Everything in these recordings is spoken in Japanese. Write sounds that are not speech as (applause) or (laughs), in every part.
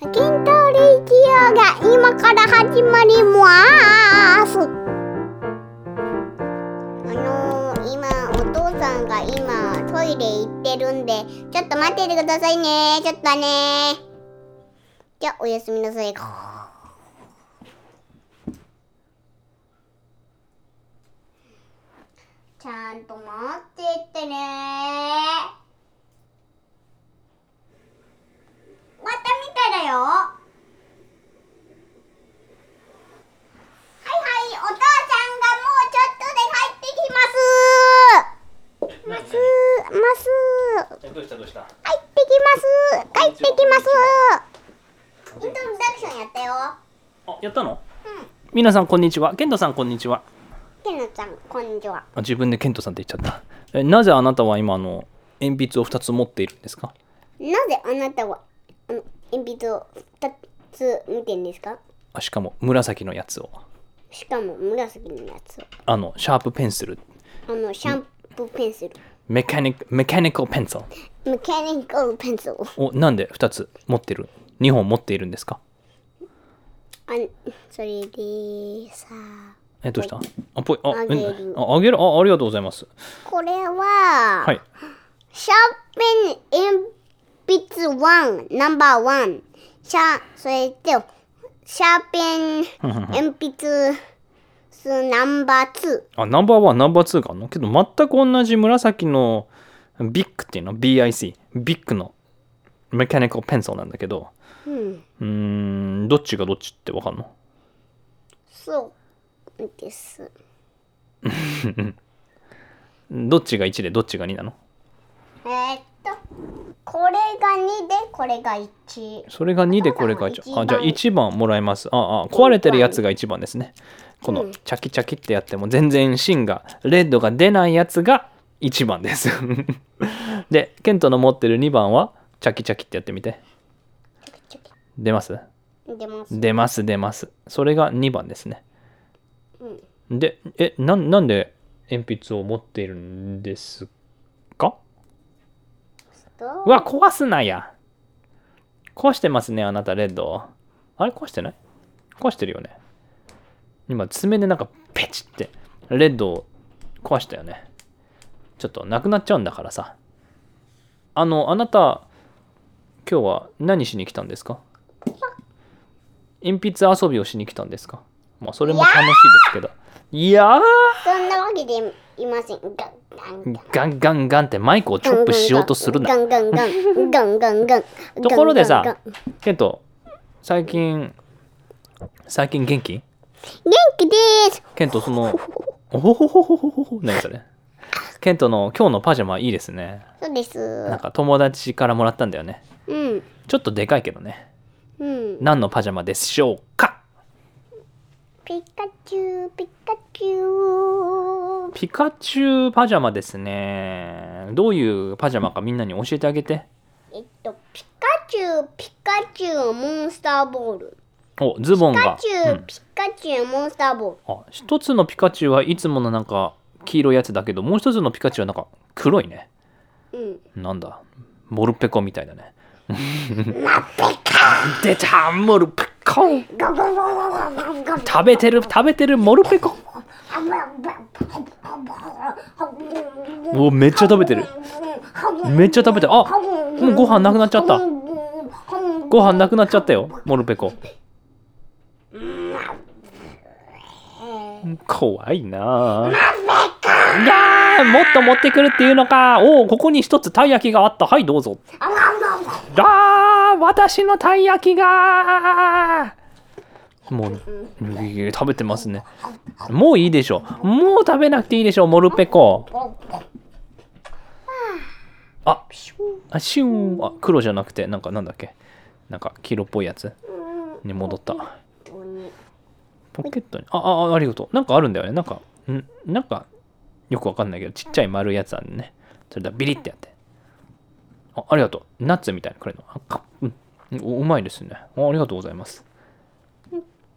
ケントレディオが今から始まります。あのー、今お父さんが今トイレ行ってるんでちょっと待っててくださいね。ちょっとね。じゃあおやすみなさいちゃんと待ってってね。またみたいだよ。はいはいお父さんがもうちょっとで帰ってきます。ますます。どうしたどうした？帰ってきます。帰ってきます。イントロダクションやったよ。あやったの？うん。皆さんこんにちは。ケントさんこんにちは。ケンちゃんこんにちは。あ自分でケントさんって言っちゃった。えなぜあなたは今あの鉛筆を2つ持っているんですか？なぜあなたは鉛筆を2つ見てんですか？あしかも紫のやつを。しかも紫のやつを。あのシャープペンシル。あのシャンプーペンシル。メカニメカニカルペンシル。メカニカルペンシル。をなんで2つ持ってる？2本持っているんですか？あそれでさえどうした？あぽいああげる。えああげる？あありがとうございます。これは、はい。シャーペン鉛筆1ナンバーワンシャそれとシャーペン鉛筆スナンバーツあナンバーワンナンバーツーがあるのけど全く同じ紫のビッグっていうの？BIC ビッグのメカニカルペンシルなんだけど。ーうん。うーんどっちがどっちってわかんの？そうです。(laughs) どっちが1でどっちが2なの？えー、っとこれが2でこれが1それが2でこれが一。1番。あじゃあ1番もらえます。ああ壊れてるやつが1番ですね。このうんチャキチャキってやっても全然芯がレッドが出ないやつが1番です。(laughs) でケントの持ってる2番はチャキチャキってやってみて。出ます？出ます。出ます出ます。それが2番ですね。うん。でえななんで鉛筆を持っているんですかとう？わ壊すなや。壊してますねあなたレッド。あれ壊してない？壊してるよね。今爪でなんかペチってレッドを壊したよね。ちょっとなくなっちゃうんだからさ。あのあなた今日は何しに来たんですか？鉛筆遊びをしに来たんですか？まあそれも楽しいですけど。いやー！そんなわけでいませんガンガンガンってマイクをチョップしようとするな。ガンガンガン。ガンガンガンところでさケント最近最近元気？元気です。ケントそのおほほほほほほほ何それケントの今日のパジャマいいですねそうですなんか友達からもらったんだよねうんちょっとでかいけどねうん何のパジャマでしょうかピカチュウピカチュウ。ピカチュウパジャマですね。どういうパジャマかみんなに教えてあげて。えっとピカチュウピカチュウモンスターボール。おズボンが。ピカチュウ、うんピカチュウモンスターボール。あ一つのピカチュウはいつものなんか黄色いやつだけどもう一つのピカチュウはなんか黒いね。うん。なんだ？モルペコみたいだね。(laughs) 出たモルペコ。ガガガガガガガ食べてる食べてるモルペコおめっちゃ食べてるめっちゃ食べてるあもうご飯なくなっちゃったご飯なくなっちゃったよモルペコ怖いなあもっと持ってくるっていうのかおおここに一つたい焼きがあったはいどうぞあー私のたい焼きが。もう食べてますね。もういいでしょもう食べなくていいでしょモルペコ。ああシュン。あ黒じゃなくてなんかなんだっけ？なんか黄色っぽいやつに戻った。ポケットに。ああありがとう。なんかあるんだよね。なんかんなんかよくわかんないけどちっちゃい丸いやつあるね。それだビリってやって。あありがとう。ナッツみたいなこれの？あかうん。おうまいですね。あありがとうございます。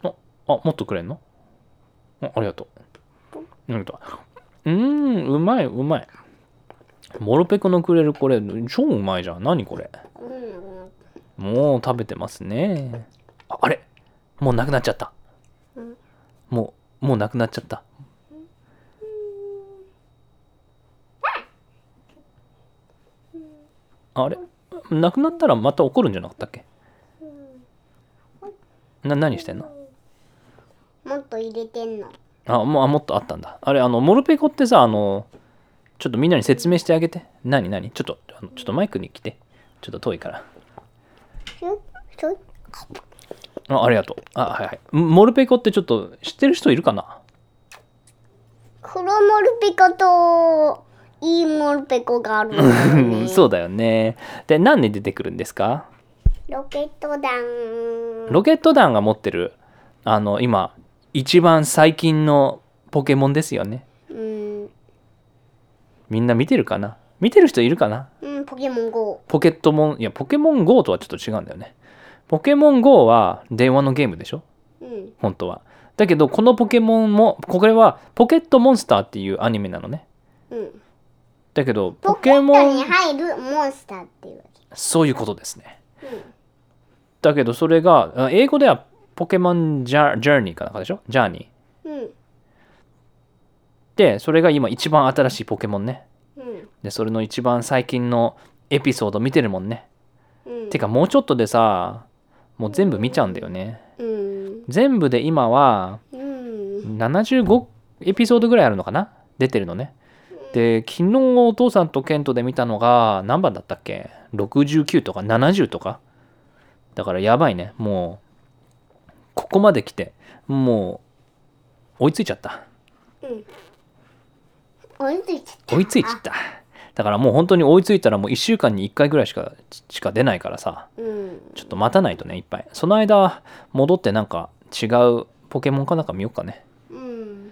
ああもっとくれんの？あありがとう。ありがとう。うーんうまいうまい。モルペコのくれるこれ超うまいじゃん。何これ？うんもう食べてますね。ああれ？もうなくなっちゃった。うん。もうもうなくなっちゃったあれ？なくなったらまた怒るんじゃなかったっけ？な何してんの？もっと入れてんの。あもうあもっとあったんだ。あれあのモルペコってさあのちょっとみんなに説明してあげて。何何？ちょっとあのちょっとマイクに来て。ちょっと遠いから。あありがとう。あはいはい。モルペコってちょっと知ってる人いるかな？黒モルペコといいモルペコがあるね (laughs) そうだよね。で何で出てくるんですか？ロケット弾。ロケット団が持ってるあの今一番最近のポケモンですよね。うん、みんな見てるかな？見てる人いるかな？うん、ポケモン GO ポケットモンいやポケモン GO とはちょっと違うんだよね。ポケモン GO は電話のゲームでしょ？うん。本当は。だけどこのポケモンもこれはポケットモンスターっていうアニメなのね。うんだけどポポケモンに入るモンスターっていうわそういうことですね。け、だけどそれがあ英語ではポケモンジャジャーニーかなんかでしょ？ジャーニー。うん。でそれが今一番新しいポケモンね。うん。でそれの一番最近のエピソード見てるもんね、うん。てかもうちょっとでさもう全部見ちゃうんだよね。うん。全部で今はうん。75エピソードぐらいあるのかな？出てるのねで昨日お父さんとケントで見たのが何番だったっけ？69とか70とか？だからやばいね。もうここまで来てもう追いついちゃった。うん。追いついちゃった。追いついちゃった。だからもう本当に追いついたらもう1週間に1回ぐらいしかしか出ないからさ。うん。ちょっと待たないとねいっぱい。その間戻ってなんか違うポケモンかなんか見ようかね。うん。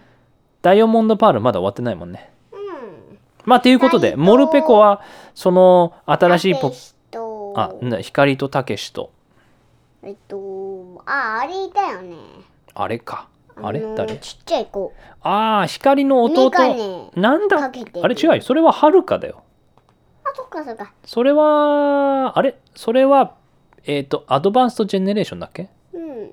ダイヤモンドパールまだ終わってないもんね。うんまあということでモルペコはその新しいポたけしと。あな光とたけしと。えっとああれいたよね。あれか。あれ？の誰？ちっちゃい子。ああ光の弟。なんだ？あれ違うよ。それははるかだよ。あそっかそっか。それはあれ？それはえっ、とアドバンストジェネレーションだっけ？うん。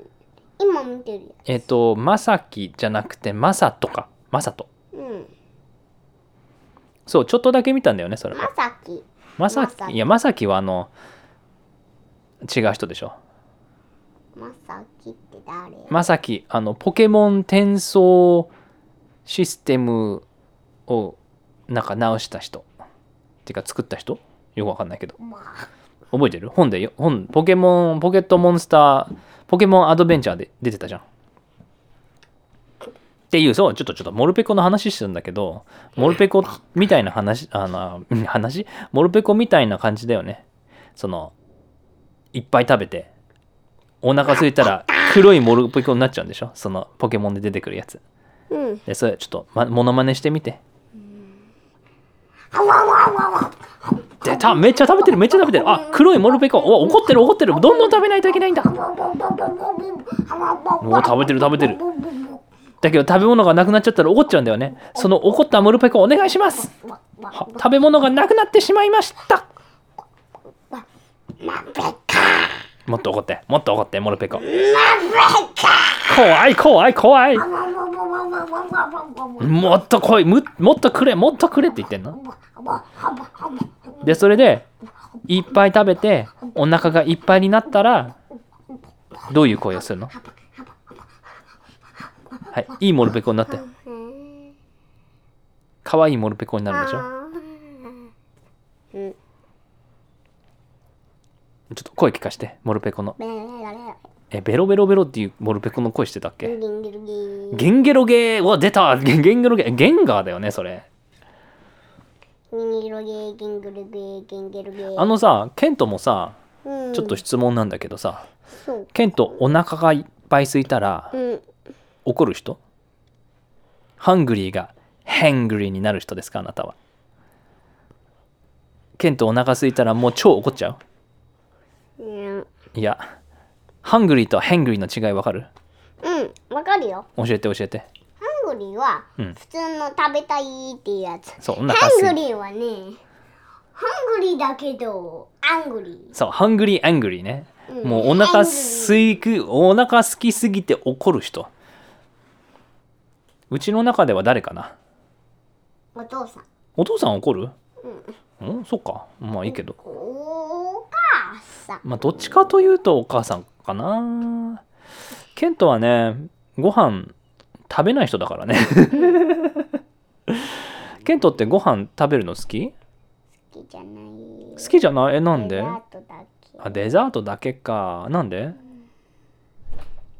今見てるよえっ、とまさきじゃなくてまさとか。まさとうんそうちょっとだけ見たんだよねそれ。まさき。まさき。き。いやまさきはあの違う人でしょ。まさきって誰？まさきあのポケモン転送システムをなんか直した人。っていうか作った人？よくわかんないけど。覚えてる？本でよ本ポケモンポケットモンスターポケモンアドベンチャーで出てたじゃんっていうそうちょっとちょっとモルペコの話してるんだけどモルペコみたいな話 (laughs) あのうん話？モルペコみたいな感じだよね。そのいっぱい食べてお腹空いたら黒いモルペコになっちゃうんでしょ？そのポケモンで出てくるやつ。うん。でそれちょっと、ま、モノマネしてみて。出ためっちゃ食べてるめっちゃ食べてる。あ黒いモルペコ。お怒ってる怒ってる。どんどん食べないといけないんだ。(laughs) お食べてる食べてるだけど食べ物がなくなっちゃったら怒っちゃうんだよね。その怒ったモルペコお願いします。は食べ物がなくなってしまいました。もっと怒って。もっと怒ってモルペコ怖い怖い怖い。もっと来い。むもっとくれ。もっとくれって言ってんの？でそれでいっぱい食べてお腹がいっぱいになったらどういう声をするの？はい。いいモルペコになって。可愛いモルペコになるでしょ？うん。ちょっと声聞かしてモルペコの。えベロベロベロっていうモルペコの声してたっけ？ベレギンギルギー。ゲンゲロゲーうわ出た。ゲンゲロゲー。ゲンガーだよねそれ。あのさケントもさうん。ちょっと質問なんだけどさ、ケントお腹がいっぱい空いたらうん怒る人？ hungry が hangry になる人ですかあなたは？ケントお腹空いたらもう超怒っちゃう？うんいや。ハングリーとヘングリーの違いわかる？うんわかるよ。教えて教えて。ハングリーはうん。普通の食べたいっていうやつ。そうお腹ハ空いングリーはねハングリーだけど、アングリそう、ハングリー、アングリーね。ー。もうお腹すいく、お腹空きすぎて怒る人。うちの中では誰かな？お父さん。お父さん怒る？うん、そっか。まあいいけど。お母さん。まあどっちかというとお母さんかな。ケントはね、ご飯食べない人だからね。ケントってご飯食べるの好き？好きじゃない。好きじゃない？え、なんで？デザートだけ。あ、デザートだけか。なんで？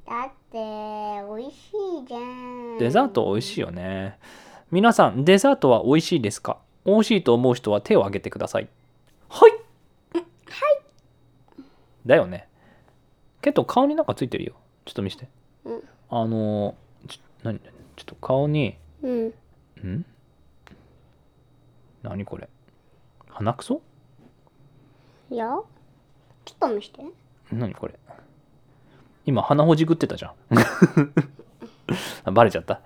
だって、美味しいじゃん。デザート美味しいよね。皆さん、デザートは美味しいですか？美味しいと思う人は手を挙げてください。はいはいだよね。けど顔になんかついてるよ。ちょっと見せて。うんあのー、ちょ何ちょっと顔に、うん。ん？何これ？鼻くそ？いや、ちょっと見して。何これ？今鼻ほじくってたじゃん。あ (laughs) バレちゃった？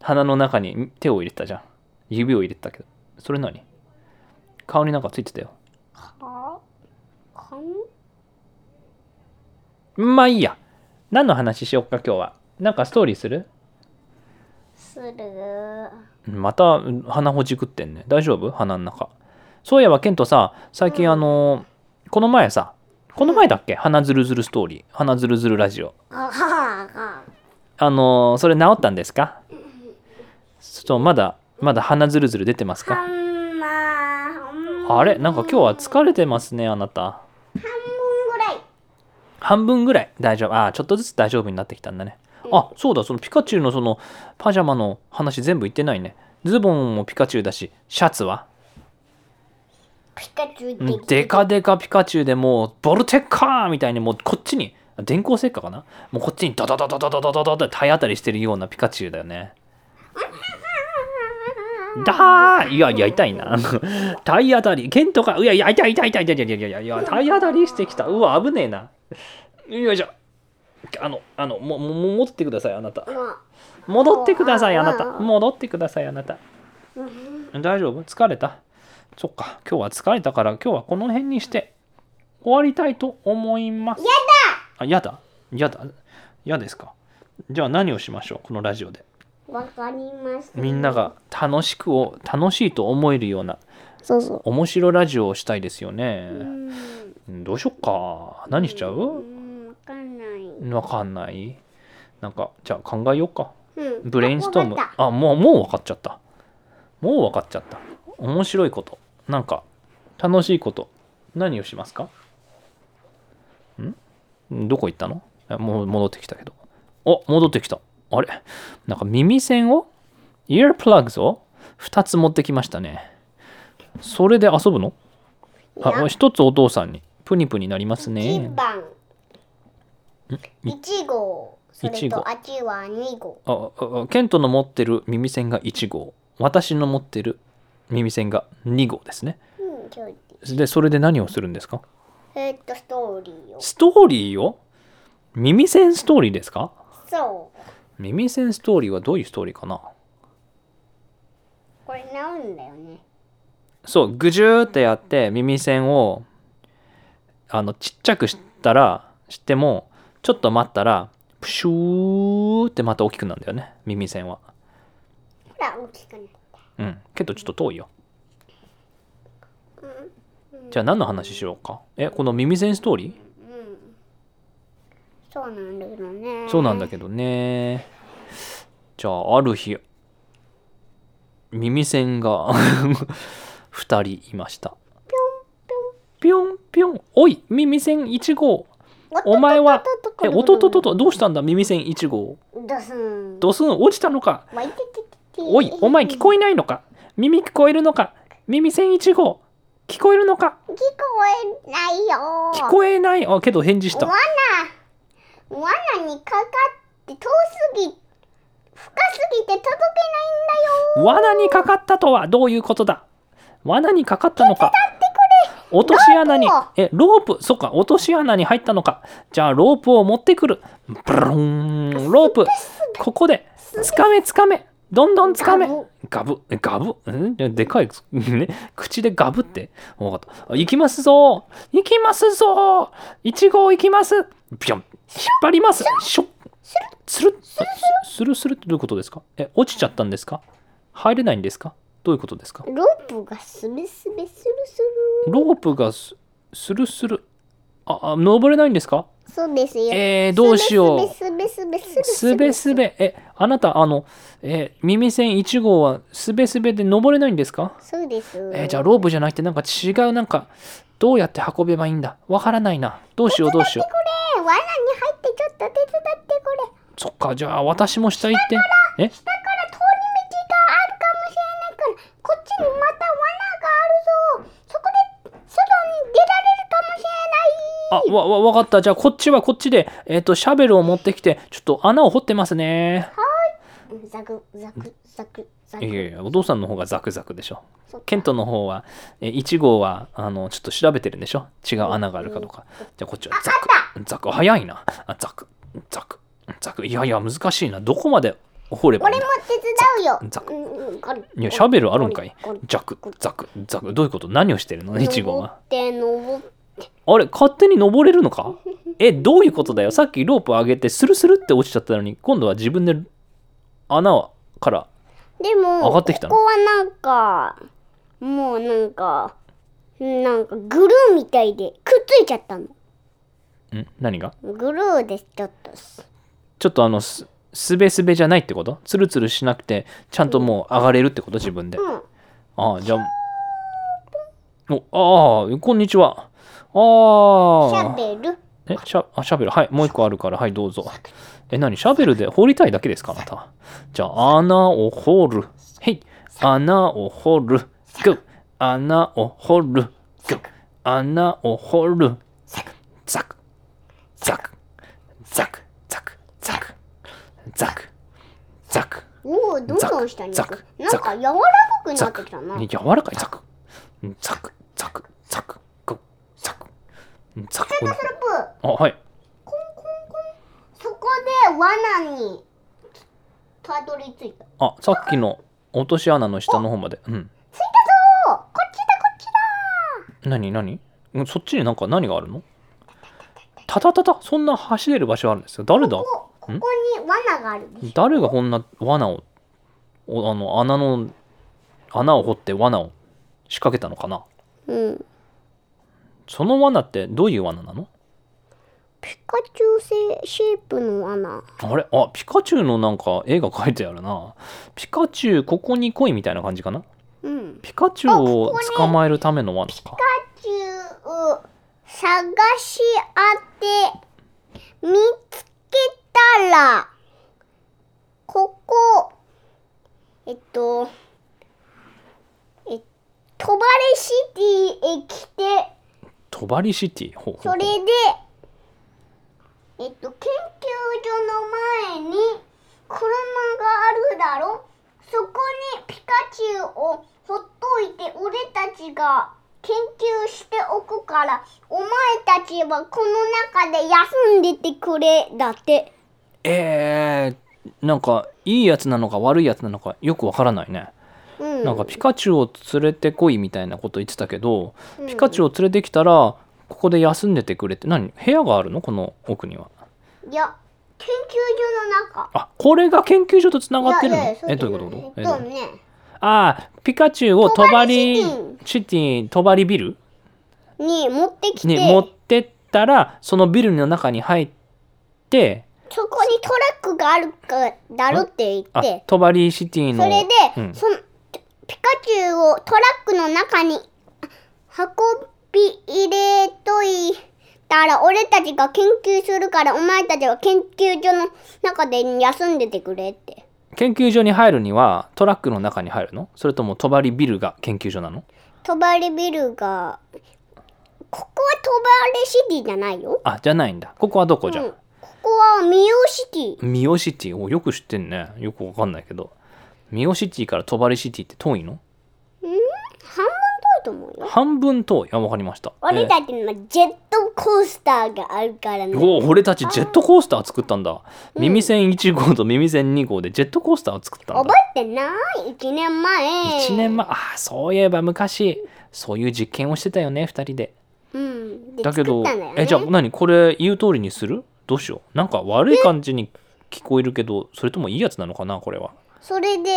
鼻の中に手を入れてたじゃん。指を入れてたけど。それ何？顔になんかついてたよ。か、かんまあいいや。何の話しよっか今日は？なんかストーリーする？する。また鼻ほじくってんね。大丈夫？鼻の中。そういえばケントさ最近あのこの前さこの前だっけ？鼻ずるずるストーリー。鼻ずるずるラジオ。あのそれ治ったんですか？ちょっとまだまだ鼻ずるずる出てますは。か？あれ？なんか今日は疲れてますねあなた。半分ぐらい。半分ぐらい？大丈夫。あーちょっとずつ大丈夫になってきたんだね。あそうだそのピカチュウのそのパジャマの話全部言ってないね。ズボンもピカチュウだしシャツは？ピカチュウうんでデカデカピカチュウでもうボルテッカーみたいにもうこっちに電光石火かな？もうこっちにドドドドドドドドドって体当たりしてるようなピカチュウだよね。だーいやいや痛いな。体当たりケントかいやいや痛い痛い痛い痛い痛い痛い痛い痛いいや体当たりしてきたうわ危ねえなよいしょあのあのももも戻ってくださいあなた戻ってくださいあなた戻ってくださいあなた大丈夫疲れたそっか。今日は疲れたから今日はこの辺にして終わりたいと思います。あやだ？やだ？やですか？じゃあ何をしましょう？このラジオで。あ、わかりました。みんなが楽しくを楽しいと思えるようなそうそう。面白ラジオをしたいですようねん。どうしよっか？何しちゃう、うんわかんない。わかんない？なんかじゃあ考えようか。うん。ブレインストーム。あもうもう分かっちゃった。もう分かっちゃった。面白いことなんか楽しいこと何をしますか？ん？どこ行ったの？えもう戻ってきたけど。お戻ってきた。あれ？なんか耳栓を？イヤープラグズを？2つ持ってきましたね。それで遊ぶの？あ一つお父さんにプニプニなります一ね番。い一号。それとあっちは二号。あああケントの持ってる耳栓が1号。私の持ってる耳栓が2号ですね。でそれで何をするんですか？えーっと、ストーリーを。ストーリーを？耳栓ストーリーですか？そう。耳栓ストーリーはどういうストーリーかな？これ治るんだよね。そうぐじゅーってやって耳栓をあのちっちゃくしたらしてもちょっと待ったらプシューってまた大きくなるんだよね耳栓は。ほら、大きくなっうんけどちょっと遠いよ。じゃあ何の話しようか？えこの耳栓ストーリー？うん。そうなんだけどね。そうなんだけどね。じゃあ、ある日、耳栓が (laughs) 2人いました。ぴょんぴょん。おい、耳栓1号。お前は、え、おとととと、どうしたんだ、耳栓1号。ドスン。ドスン、落ちたのか。おい、お前聞こえないのか？耳聞こえるのか？耳栓1号？聞こえるのか？聞こえないよ。聞こえない？あ、けど返事した。罠罠にかかって遠すぎ深すぎて届けないんだよ罠にかかったとは？どういうことだ？罠にかかったのか？落とし穴に？ロープをえロープ？そっか落とし穴に入ったのか？じゃあロープを持ってくるブルーンロープここでつかめつかめどんどんつかめ。ガブ。ガブ。えガブ？ん？ででかい。(laughs) ね？口でガブって。分かった。あ行きますぞ。行きますぞ。1号行きます。ビョン。引っ張ります。シュッ。スルッスルスルってどういうことですか？え落ちちゃったんですか？入れないんですか？どういうことですか？ロープがスベスベスルスル。ロープがススルスル。ああ登れないんですか？そうですよ。えー、どうしよう。スベスベスベスルすべすべ。えあなたあのえ耳栓1号はすべすべで登れないんですか？そうです。えーじゃあロープじゃなくてなんか違うなんかどうやって運べばいいんだ？わからないな。どうしようどうしよう。これ罠に入ってちょっと手伝ってこれ。そっかじゃあ私も下行って。え？下から通り道があるかもしれないからこっちにまた罠があるぞ。そこで外に出られあわわわかった。じゃあこっちはこっちでえっ、とシャベルを持ってきてちょっと穴を掘ってますね。ザクザクザクザク。いやいやお父さんの方がザクザクでしょ。ケントの方はえ1号はあのちょっと調べてるんでしょ。違う穴があるかとか。じゃあこっちはザク。ザク。早いな。あザク。ザク。ザク。いやいや難しいな。どこまで掘れば俺も手伝うよ。ザク。いやシャベルあるんかい？ザク。ザク。ザク。どういうこと？何をしてるの？1号は登って登ってあれ勝手に登れるのか？えどういうことだよ？さっきロープ上げてスルスルって落ちちゃったのに今度は自分で穴からでも上がってきたの？ここはなんかもうなんかなんかグルーみたいでくっついちゃったの。ん？何が？グルーでちょっと。ちょっとあのすすべすべじゃないってこと？ツルツルしなくてちゃんともう上がれるってこと？自分で。うん。ああじゃあおああこんにちはああ。シャベル。え、シャ、あ、シャベル。はい、もう一個あるから、はい、どうぞ。え、何？シャベルで掘りたいだけですか、あなた。じゃあ、穴を掘る。へい。穴を掘る。ぐ。穴を掘る。ぐ。穴を掘る。ザク。ザク。ザク。ザク。ザク。ザク。ザク。おお、どうしたんですかなんか柔らかくなってきたな。柔らかい。ザク。ザク。ザク。ザク。ザクスープ。あはい。そこで罠にたどり着いた。あさっきの落とし穴の下の方まで。うん。着いたぞーこっちだこっちだ。何何？うんそっちになんか何があるの？たたたたそんな走れる場所あるんですよ。誰だ？ここに罠がある誰がこんな罠をおあの穴の穴を掘って罠を仕掛けたのかな？うんその罠ってどういう罠なの？ピカチュウシェイプの罠。あれ？あピカチュウのなんか絵が描いてあるな。ピカチュウここに来いみたいな感じかな？うん。ピカチュウを捕まえるための罠か。ピカチュウを探し当て見つけたらここえっとえトバレシティへ来てトバリシティほうほう。それでえっと研究所の前に車があるだろ？そこにピカチュウをほっといて俺たちが研究しておくからお前たちはこの中で休んでてくれだって。えー、なんかいいやつなのか悪いやつなのかよくわからないね、うん。なんかピカチュウを連れてこいみたいなこと言ってたけど、うん。ピカチュウを連れてきたらここで休んでてくれって何部屋があるの？この奥には。いや研究所の中。あこれが研究所とつながってるの？えどういうこと？ええっと？とね。ああピカチュウをトバリシティトバリビルに持ってきて、に持ってったらそのビルの中に入ってそこにトラックがあるかだろって言あってトバリシティのそれで、うんそのピカチュウをトラックの中に運び入れといたら俺たちが研究するからお前たちは研究所の中で休んでてくれって。研究所に入るにはトラックの中に入るの？それともトバリビルが研究所なの？トバリビルがここはトバリシティじゃないよ、あじゃないんだ。ここはどこじゃ、うん、ここはミオシティ。ミオシティ？およく知ってんね。よくわかんないけどミオシティからトバリシティって遠いの？半分遠いと思うよ。半分遠い。あわかりました。俺えーたちのジェットココースターがあるからね。おお俺たちジェットコースター作ったんだ、耳栓1号と耳栓2号でジェットコースターを作ったんだ。覚えてない？一年前。1年前。ああそういえば昔そういう実験をしてたよね2人で。うん。でだけど作ったんだよね。えじゃあ何？これ言う通りにする？どうしよう？なんか悪い感じに聞こえるけどそれともいいやつなのかなこれは？それで、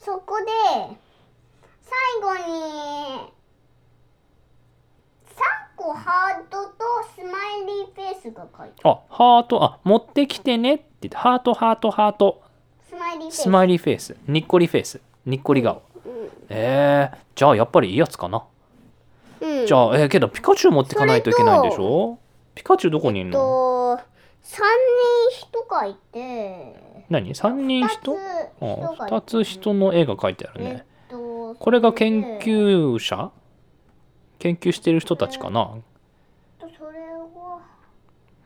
そこで、最後に、3個ハートとスマイリーフェイスが書いてあハートあ持ってきてねって言ってハートハートハート。smiley face。smiley face。にっこり face。にっこり顔。えー、じゃあやっぱりいいやつかな。うん。じゃあえー、けどピカチュウ持ってかないといけないんでしょ？ピカチュウどこにいるの？と、3人人がいて、何 ?3 人2人つ人がいて。2つ人の絵が描いてあるえっねと、これが研究者？研究してる人たちかな？それは、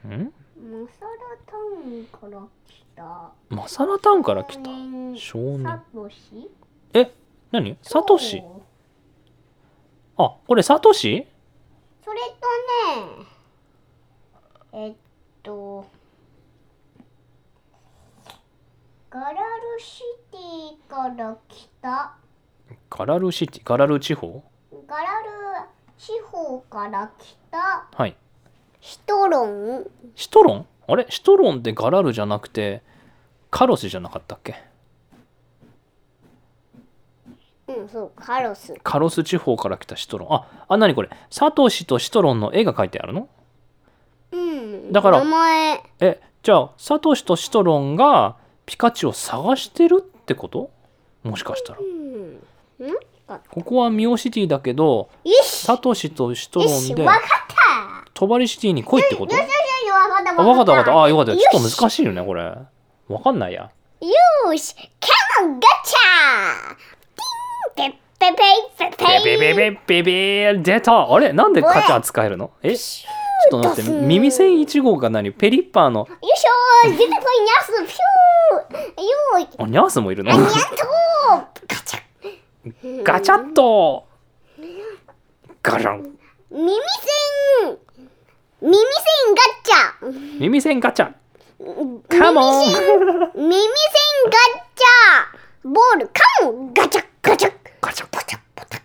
ん？マサラタウンから来た。マサラタウンから来た？少少年。サ年トシ？え？何？サトシ？あこれサトシ？それとね、えっと、ガラルシティから来た、ガラルシティガラル地方？ガラル地方から来た。はい。シトロン。シトロン？あれ？シトロンってガラルじゃなくてカロスじゃなかったっけ？うん、そう、カロス。カロス地方から来たシトロン。ああ何これ？サトシとシトロンの絵が描いてあるの？うん。だから名前、えじゃあサトシとシトロンがピカチュウを探してるってこと？もしかしたら。ここはミオシティだけどサトシとシトロンでトバリシティに来いってこと？よしよしよし、わかったあ分かった分かった。あよかった。ちょっと難しいよねこれ。分かんないや。よーし、カモンガチャ。ティン。ペッペペイペペイ。ベベベベベベ出たあれなんでカチャ使えるのえちょっと待って耳栓1号が何？ペリッパーの？よいしょー出てこいニャスピューよーい。あニャースもいるの？あにゃんとーガチャガチャッと。ガラン。耳栓。耳栓ガチャ。耳栓ガチャ。カモン。耳栓ガチャ。ボールカモン。ガチャガチャガチャポチャポチ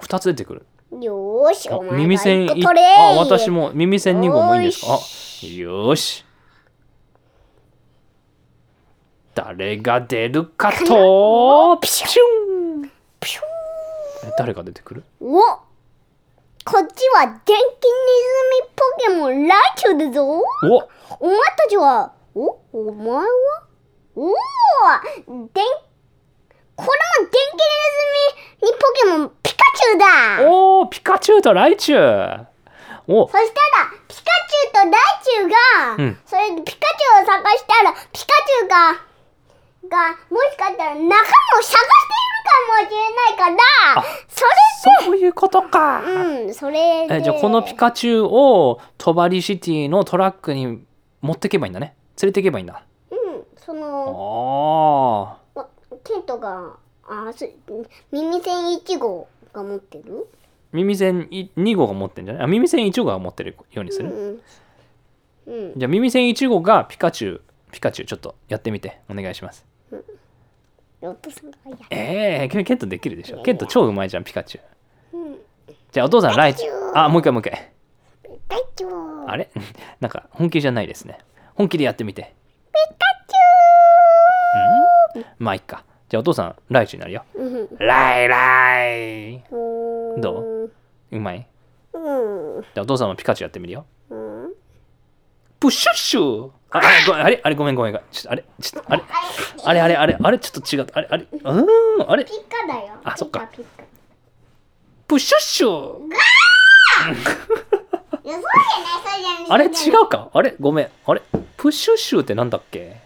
2つ出てくるよーしあお前が耳栓個取れあ私も耳栓2号もいいんですか？あよーし。誰が出るかとピシュン。ピュえ誰が出てくる？おこっちは電気ネズミポケモンライチュウだぞ。おお前たちはおお前は？おお電これも電気ネズミにポケモンピカチュウだ。おーピカチュウとライチュウ。お。そしたらピカチュウとライチュウが、うん。それでピカチュウを探したらピカチュウががもしかしたら仲間を探しているかもしれないからそそういうことか、れうんそれで。えじゃあこのピカチュウをトバリシティのトラックに持ってけばいいんだね。連れてけばいいんだ。うんそのああケントがあそ耳栓1号が持ってる？耳栓2号が持ってんじゃない？あ耳栓1号が持ってるようにする、うんうん。じゃあ耳栓1号がピカチュウピカチュウちょっとやってみて。お願いします。お父さんええー、ケントできるでしょ。ケント超うまいじゃんピカチュウ。うん。じゃあお父さんライチあもう一回もう一回。ピカチュウあれ？(laughs) なんか本気じゃないですね。本気でやってみて。ピカうん？まあいっかじゃあお父さんライチになるよ。ライライうん。どう？うまい？うん。じゃあお父さんもピカチュウやってみるよ。うん。プッシュッシュああごあれ？あれ？ごめんごめん。ごめんちょっとあれ？ちょっとあれ？あれあれ？あれ？あれ？ちょっと違った。あれ？あれ？うーん。あれ？ピカだよ。あそっか。プッシュッシュ (laughs) あれ？違うか？あれ？ごめん。あれ？プッシュッシュってなんだっけ？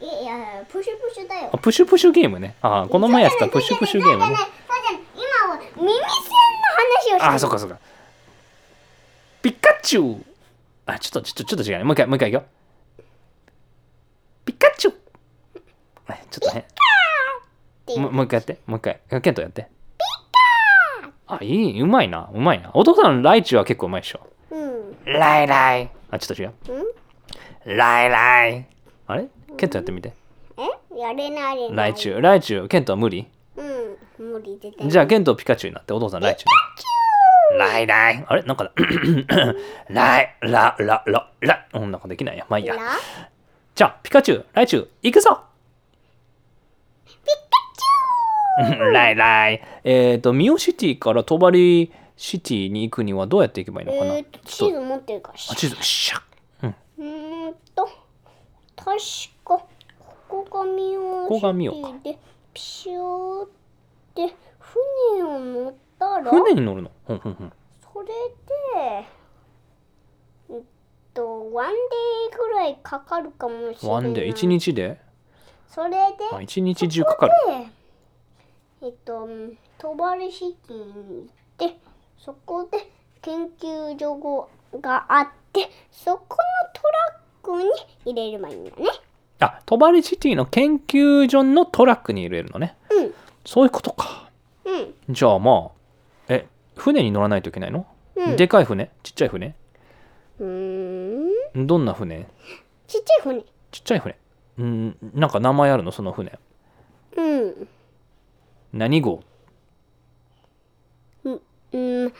いいやいやプシュプシュだよ。あプッシュプッシュゲームね。あこの前やってたプッシュプッシュゲームね。今は耳栓の話をしてる。あそっかそっか。ピカチュウ。あちょっとちょっとちょっと違うね。もう一回もう一回いくよ。ピカチュウ。あちょっとね。もう。もう一回やって。もう一回。ケントやって。ピカあいい。うまいな。うまいな。お父さんライチは結構うまいでしょ。うん。ライライ。あちょっと違う。うん？ライライ。あれ？ケントやってみて。え？やれないやれない。ライチュウライチュウケントは無理？うん無理出てじゃあケントピカチュウになってお父さんライチュウライライ。あれ？なんか (laughs) ライララララ。うんなんかできないやまあいいや。ラ？じゃあピカチュウライチュウ行くぞ。ピカチュウ。(laughs) ライライ。えっ、とミオシティからトバリシティに行くにはどうやって行けばいいのかな、えーとちょっ地図持ってるから。とあ地図。シャッ。うん。うーんと確かここがミオここがミオか。でピシューって船を乗ったら船に乗るの？うんうんうん。それでえっと one day ぐらいかかるかもしれない。 one day？1日で？それであ一日中かかる。でえっとトバルシティに行ってそこで研究所があってそこのトラックに入れればいいんだねあトバリシティの研究所のトラックに入れるのね。うん。そういうことか。うん。じゃあまあえ船に乗らないといけないの、うん。でかい船？ちっちゃい船？うーん。どんな船？ちっちゃい船。ちっちゃい船。うんなんか名前あるの？その船。うん。何号？うん。耳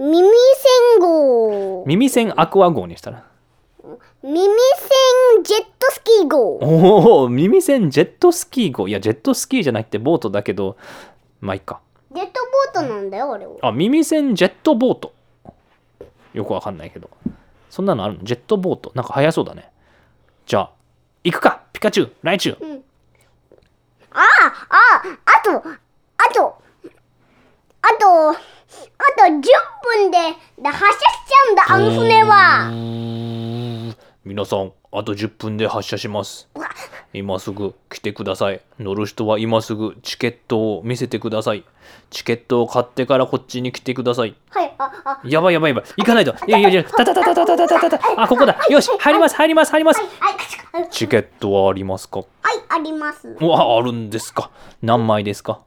栓号。耳栓アクア号にしたら？耳栓ジェットスキー号。おお耳栓ジェットスキー号。いやジェットスキーじゃなくてボートだけどまあいいか。ジェットボートなんだよあれは。あ耳栓ジェットボート。よくわかんないけど。そんなのあるの？ジェットボート。なんか速そうだね。じゃあ行くか！ピカチュウライチュウ。あああとあとあとあと10分でで発射しちゃうんだあの船は皆さんあと10分で発車します。今すぐ来てください。乗る人は今すぐチケットを見せてください。チケットを買ってからこっちに来てください。はいああ。やばいやばいやばい。行かないと。いやいやいやたたたたたたたたた。たあここだ。よし入ります入ります入ります。チケットはありますか？あります。うわあるんですか。何枚ですか？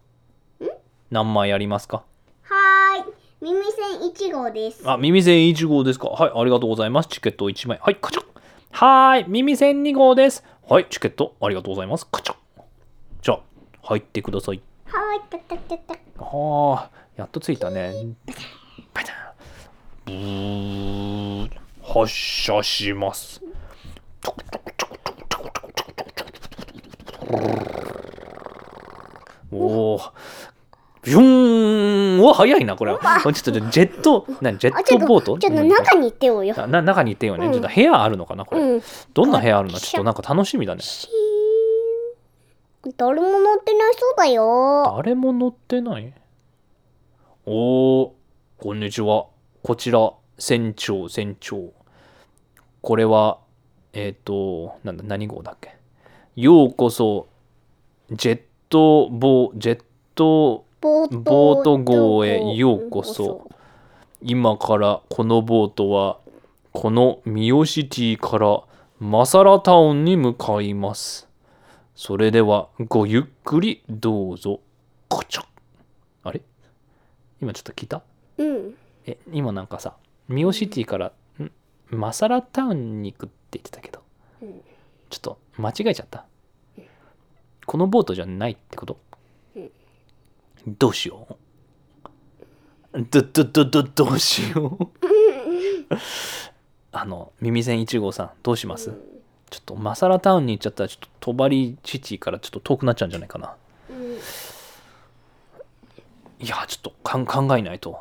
何枚ありますか？はーい。耳栓1号です。あ耳栓1号ですか。はいありがとうございます。チケット1枚。はいカチャはーい耳栓2号です。はいチケットありがとうございます。カチャ。じゃあ入ってください。はーいたたたたはあやっと着いたね。バタン。ブー発射します。おおビューンお早いなこれは。ちょっとジェット何ジェットボート？ちょっと中に行ってよよ。なな中に行ってよね、うん。ちょっと部屋あるのかなこれ、うん。どんな部屋あるの？ちょっとなんか楽しみだね。誰も乗ってないそうだよ。誰も乗ってない？おーこんにちは。こちら船長船長。これはえっ、となんだ何号だっけ？ようこそジェットボジェットボート号へようこそ今からこのボートはこのミオシティからマサラタウンに向かいますそれではごゆっくりどうぞこちょあれ今ちょっと聞いたうんえ今なんかさミオシティからマサラタウンに行くって言ってたけど、うんちょっと間違えちゃった、このボートじゃないってこと、どうしよう？どどどどどうしよう？(laughs) あの耳栓1号さんどうします、ちょっとマサラタウンに行っちゃったらちょっとトバリシティからちょっと遠くなっちゃうんじゃないかな。うんいやちょっとかん考えないと。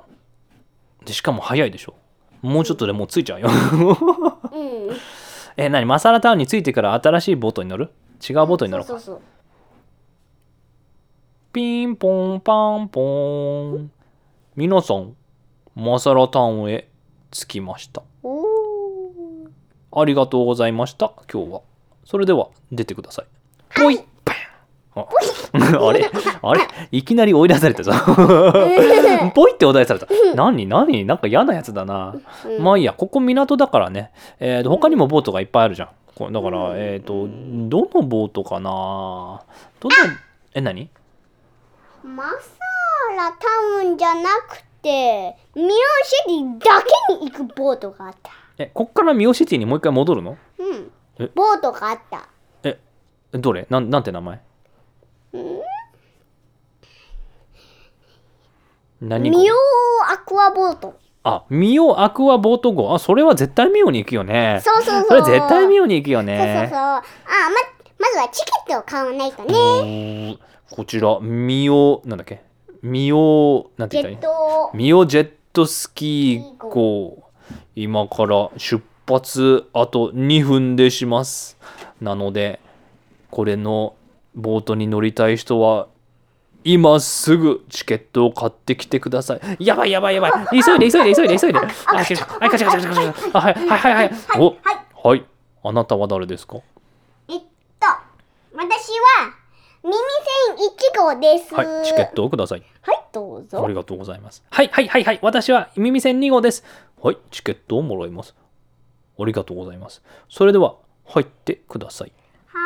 でしかも早いでしょ？もうちょっとでもう着いちゃうよ。うん。(laughs) え何？マサラタウンに着いてから新しいボートに乗る？違うボートに乗ろうか。そうそうそうピンポンパンポン。皆さんマサラタウンへ着きました。おーありがとうございました今日は。それでは出てください。ポイ。ッパンああれ？あれ？いきなり追い出されたぞ。ポイって追い出された。何？何？なんか嫌なやつだな。うん。まあいいやここ港だからね、えーと他にもボートがいっぱいあるじゃん。だから、えっ、とどのボートかな？どのえ何？マサーラタウンじゃなくってミオシティだけに行くボートがあった。えこっからミオシティにもう一回戻るの？うん。え？ボートがあった。えどれ？なんなんて名前？何号ミオアクアボート。あミオアクアボート号。あそれは絶対ミオに行くよね。そうそうそう。それ絶対ミオに行くよそうそうねそう。あままずはチケットを買わないとねこちらミオなんだっけ？ミオなんてジ言ったらいい？ミオジェットスキー号。今から出発あと2分でします。なのでこれのボートに乗りたい人は今すぐチケットを買ってきてください。やばいやばいやばい。急いで急いで急いで急いで。あカチカチカチカチカチカチカチあはいはいはいはいおはいあなたは誰ですかえっと私は耳栓1号ですはいチケットをくださいはいどうぞありがとうございます。はいはいはいはい。私は耳栓2号です。はい、チケットをもらいます。ありがとうございます。それでは入ってください。は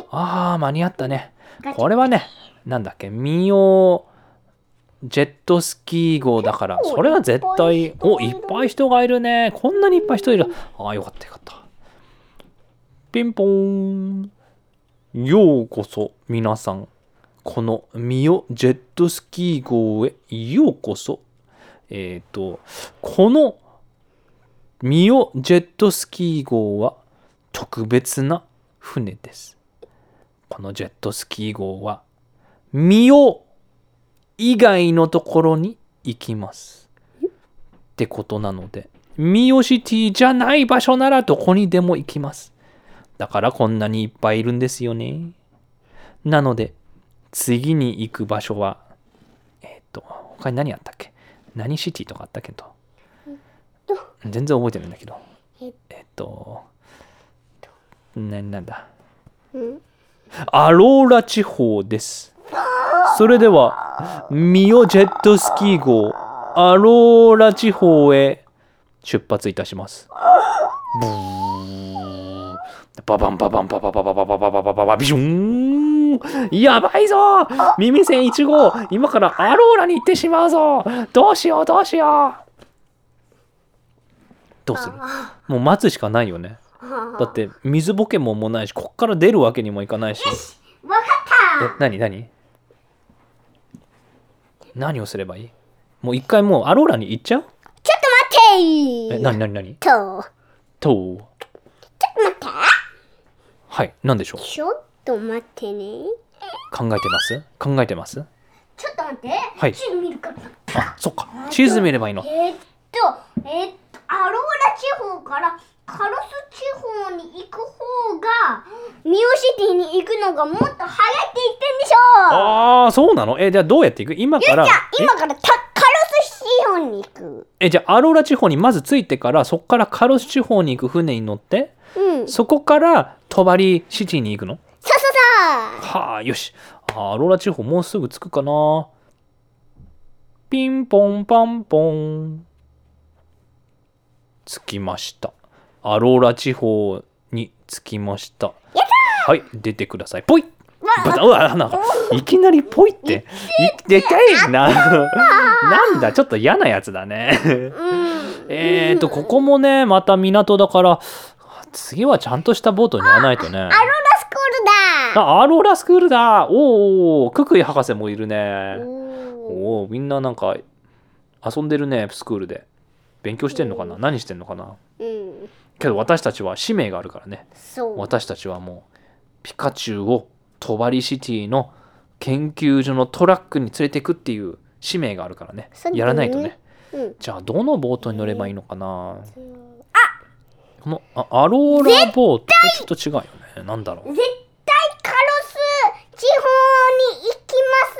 ーいあー、間に合ったねこれはね、なんだっけ、ミオジェットスキー号だから、それは絶対お、がいっぱい人がいるね。こんなにいっぱい人いる。あー、よかったよかった。ピンポーン。ようこそ皆さんこのミオジェットスキー号へようこそ。えっ、とこのミオジェットスキー号は特別な船です。このジェットスキー号はミオ以外のところに行きます。ってことなのでミオシティじゃない場所ならどこにでも行きます。だからこんなにいっぱいいるんですよね。なので、次に行く場所は、えっ、と、他に何あったっけ？何シティとかあったけど。全然覚えてないんだけど。ええっ、と、ななんだ？うんアローラ地方です。それでは、ミオジェットスキー号、アローラ地方へ出発いたします。ブーババンババンバババババババババババビシューンやばいぞ耳栓1号今からアローラに行ってしまうぞどうしようどうしようどうするもう待つしかないよねだって水ポケモンもないしこっから出るわけにもいかないしわかえった何何何をすればいいもう一回もうアローラに行っちゃうちょっと待ってえ何何何とちょっとと待ってはい。何でしょう？ちょっと待ってね。考えてます？考えてます？ちょっと待って。はい。地図見るからあそっか。地図見ればいいの。えーっとえーっとアローラ地方からカロス地方に行く方がミオシティに行くのがもっと早いって言ってんでしょああそうなの？えじゃあどうやって行く？今から？じゃあ今からたカロス地方に行く。ええじゃあアローラ地方にまず着いてからそこからカロス地方に行く船に乗って？うん。そうそこからトバリシティに行くの？そうそうはあよし。あアローラ地方もうすぐ着くかな。ピンポンパンポン。着きました。アローラ地方に着きました。はい出てください。ぽかいきなりぽいっていでかいななんだちょっと嫌なやつだね。うん。えーとここもねまた港だから次はちゃんとしたボートに乗らないとね。アローラスクールだ。あアローラスクールだ。おおククイ博士もいるね。おー。おおみんななんか遊んでるねスクールで。勉強してんのかな？何してんのかな？うん。けど私たちは使命があるからね。そう。私たちはもうピカチュウをトバリシティの研究所のトラックに連れてくっていう使命があるからね。ね。やらないとね。うん。じゃあどのボートに乗ればいいのかな？このあアローラボートちょっと違うよね。なんだろう。絶対カロス地方に行きます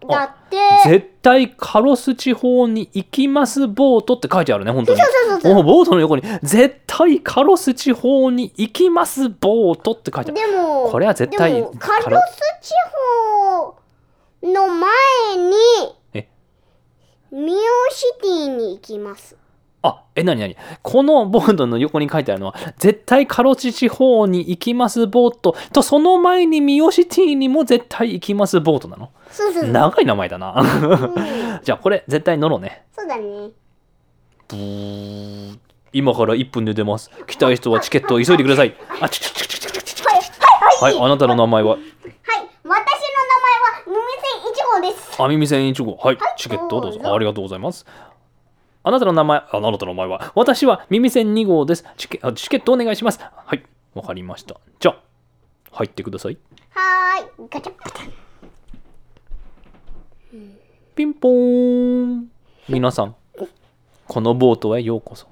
ボートだって。絶対カロス地方に行きますボートって書いてあるね本当に。そうそうそうおボートの横に。絶対カロス地方に行きますボートって書いてある。でもこれは絶対カロス地方の前にえ？ミオシティに行きますあえ何何このボードの横に書いてあるのは絶対カロチ地方に行きますボートとその前にミオシティにも絶対行きますボートなの？そうそう。長い名前だなうん (laughs) じゃあこれ絶対乗ろうねそうだね。今から1分で出ます来たい人はチケットを急いでくださいあちちちちちちちはい、はい、はい。はいあなたの名前ははい、私の名前は耳栓一号です。あみみせん1号はいはいチケットをどうぞありがとうございますあなたの名前ああなたの名前は？私は耳栓2号です。チケあチケットお願いします。はいわかりました。じゃあ入ってください。はーい、ガチャ。ガチャ。ピンポーン。皆さんこのボートへようこそ。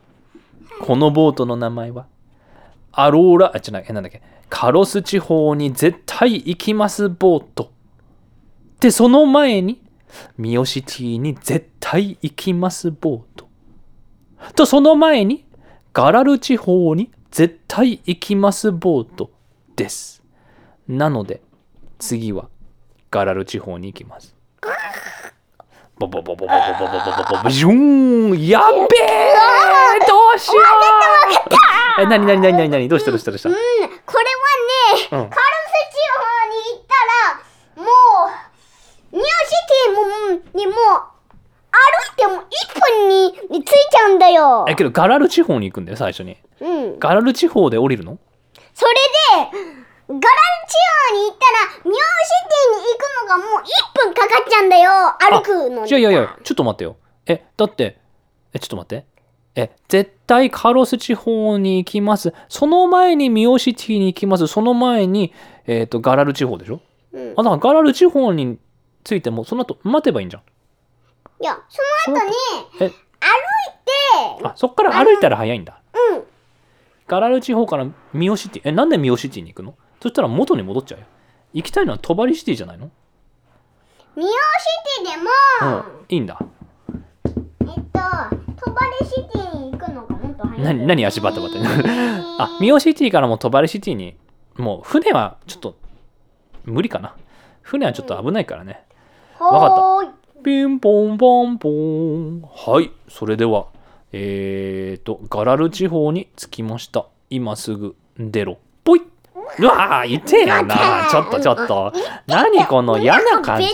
このボートの名前は？アローラあ違うなんだっけ？カロス地方に絶対行きますボート。でその前にミオシティに絶対行きますボート。とその前にガラル地方に絶対行きますボートです。なので次はガラル地方に行きます。ボボボボボボボボボボボジューンやっべえどうしようえ、なになになになになにどうしたどうしたどうしたうん、これはね、うんカルス地方に行ったら、もう、ニューシティも、にも、歩いても1分に着いちゃうんだよ。え、けどガラル地方に行くんだよ最初にうん。ガラル地方で降りるの？それで、ガラル地方に行ったら、ニューシティに行くのがもう1分かかっちゃうんだよ。歩くのに。いやいやいやちょっと待ってよえだってえちょっと待ってえ絶対カロス地方に行きますその前にミオシティに行きますその前にえっ、とガラル地方でしょ？うんあだからガラル地方に着いてもその後待てばいいんじゃん。いや、その後に、え？歩いて、あそっから歩いたら早いんだ。うん。ガラル地方からミオシティえなんでミオシティに行くの？そしたら元に戻っちゃうよ。行きたいのはトバリシティじゃないの？ミオシティでも、うん。いいんだ。えっと、トバリシティに行くのがもっと早い。何何足バタバタあミオシティからもトバリシティにもう船はちょっと無理かな。船はちょっと危ないからねわかった。はーい。ピンポンポンポン。はい。それではえーとガラル地方に着きました。今すぐ出ろ。ぽい。うわー痛えよな。ちょっとちょっと。何この嫌な感じ。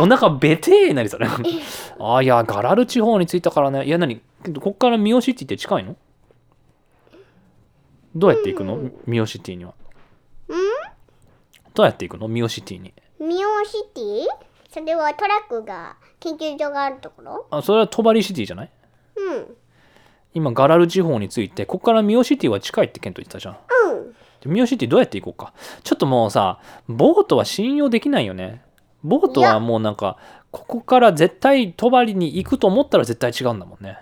お腹ベテーなりそれ (laughs) あーいやガラル地方に着いたからね。いや何？こっからミオシティって近いの？どうやって行くの、ミオシティには。どうやって行くの？ミオシティに。ーミオシティ？それはトラックが研究所があるところ？あそれはトバリシティじゃない？うん。今ガラル地方に着いてここからミオシティは近いってケント言ってたじゃん。うん。でミオシティどうやって行こうか？ちょっともうさボートは信用できないよね。ボートはもうなんかここから絶対トバリに行くと思ったら絶対違うんだもんね。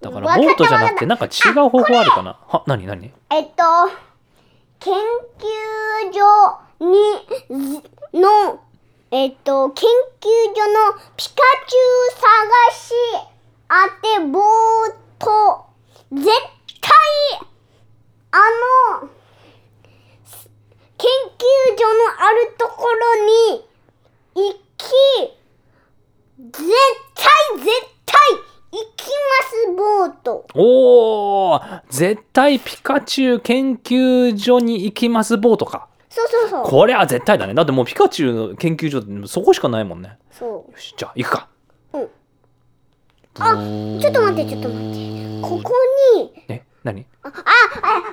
だからボートじゃなくてなんか違う方法あるかな？は何何？えっと、研究所に、ずの、えっと、研究所のピカチュウ探し当てボート、絶対、あの、研究所のあるところに行き、絶対、絶対、行きます、ボート。おー絶対ピカチュウ研究所に行きますボートかそうそうそう。これは絶対だね。だってもうピカチュウの研究所ってそこしかないもんね。そう。よしじゃあ行くか。うん。あ、ちょっと待って、ちょっと待って。ここに、え何？あ、あ、あ、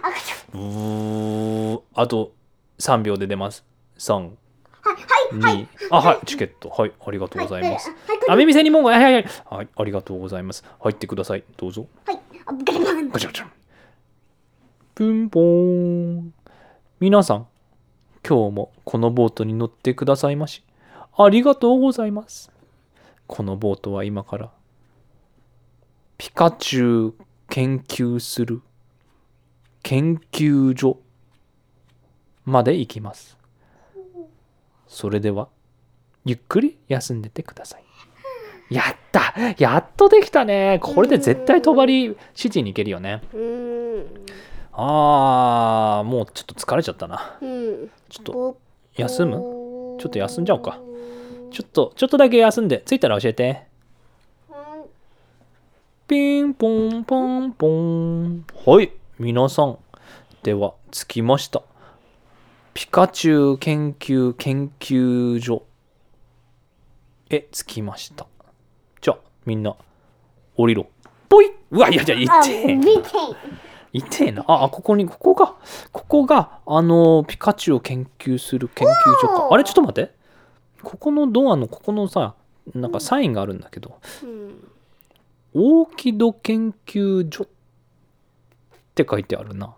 あ、うあと3秒で出ます。3はい、はい、はい。2あはいチケット。はいありがとうございます、はい、あ、はい、耳栓にもはいはいはい。はいありがとうございます。入ってください。どうぞ。はい、あ、ガチャ。ガチャ。ガチャプンポーン。皆さん今日もこのボートに乗ってくださいまし。ありがとうございます。このボートは今からピカチュウ研究する研究所まで行きます。それではゆっくり休んでてください。やった！やっとできたね！これで絶対帳シティに行けるよね。あーもうちょっと疲れちゃったなうん。ちょっとぼ休む？ちょっと休んじゃおうかちょっとちょっとだけ休んで着いたら教えてはいピンポンポンポン。はい、皆さん。では、着きました。ピカチュウ研究研究所へ着きました。じゃあ、みんな、降りろ。ぽいうわ、いやいや、行あ、ってえ。見て。痛えな。あ、あここに、ここが、ここが、あの、ピカチュウを研究する研究所か。あれ、ちょっと待って。ここのドアの、ここのさ、なんかサインがあるんだけど、うん。オーキド研究所って書いてあるな。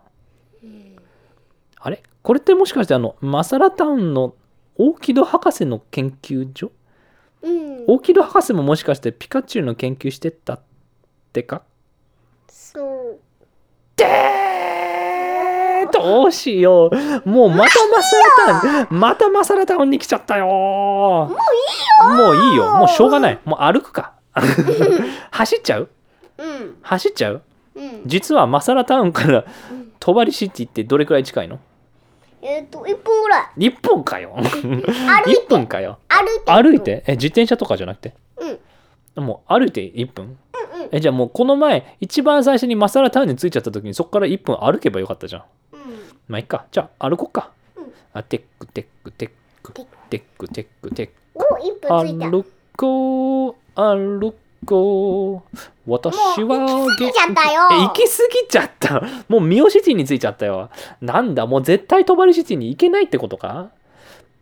あれ？これってもしかしてあの、マサラタウンのオーキド博士の研究所？うん。オーキド博士ももしかしてピカチュウの研究してたってか？そう。でーどうしようもうまたマサラタウンまたマサラタウンに来ちゃったよもういいよもういいよもうしょうがないもう歩くか (laughs) 走っちゃう？うん。走っちゃう？うん。実はマサラタウンからトバリシティってどれくらい近いの？えっと、一分ぐらい。1分かよ歩い1て。分かよ歩いて。歩いて？え自転車とかじゃなくて？うん。もう歩いて1分？えじゃあもうこの前一番最初にマサラタウンに着いちゃった時にそこから1分歩けばよかったじゃん。うん。まあいいか。じゃあ歩こっか、うん。あテックテックテック。テッテックテックテック。お、一分ついた。歩こう歩こう。私はもう行き過ぎちゃったよ。え行き過ぎちゃった。もうミオシティに着いちゃったよ。なんだもう絶対トバリシティに行けないってことか？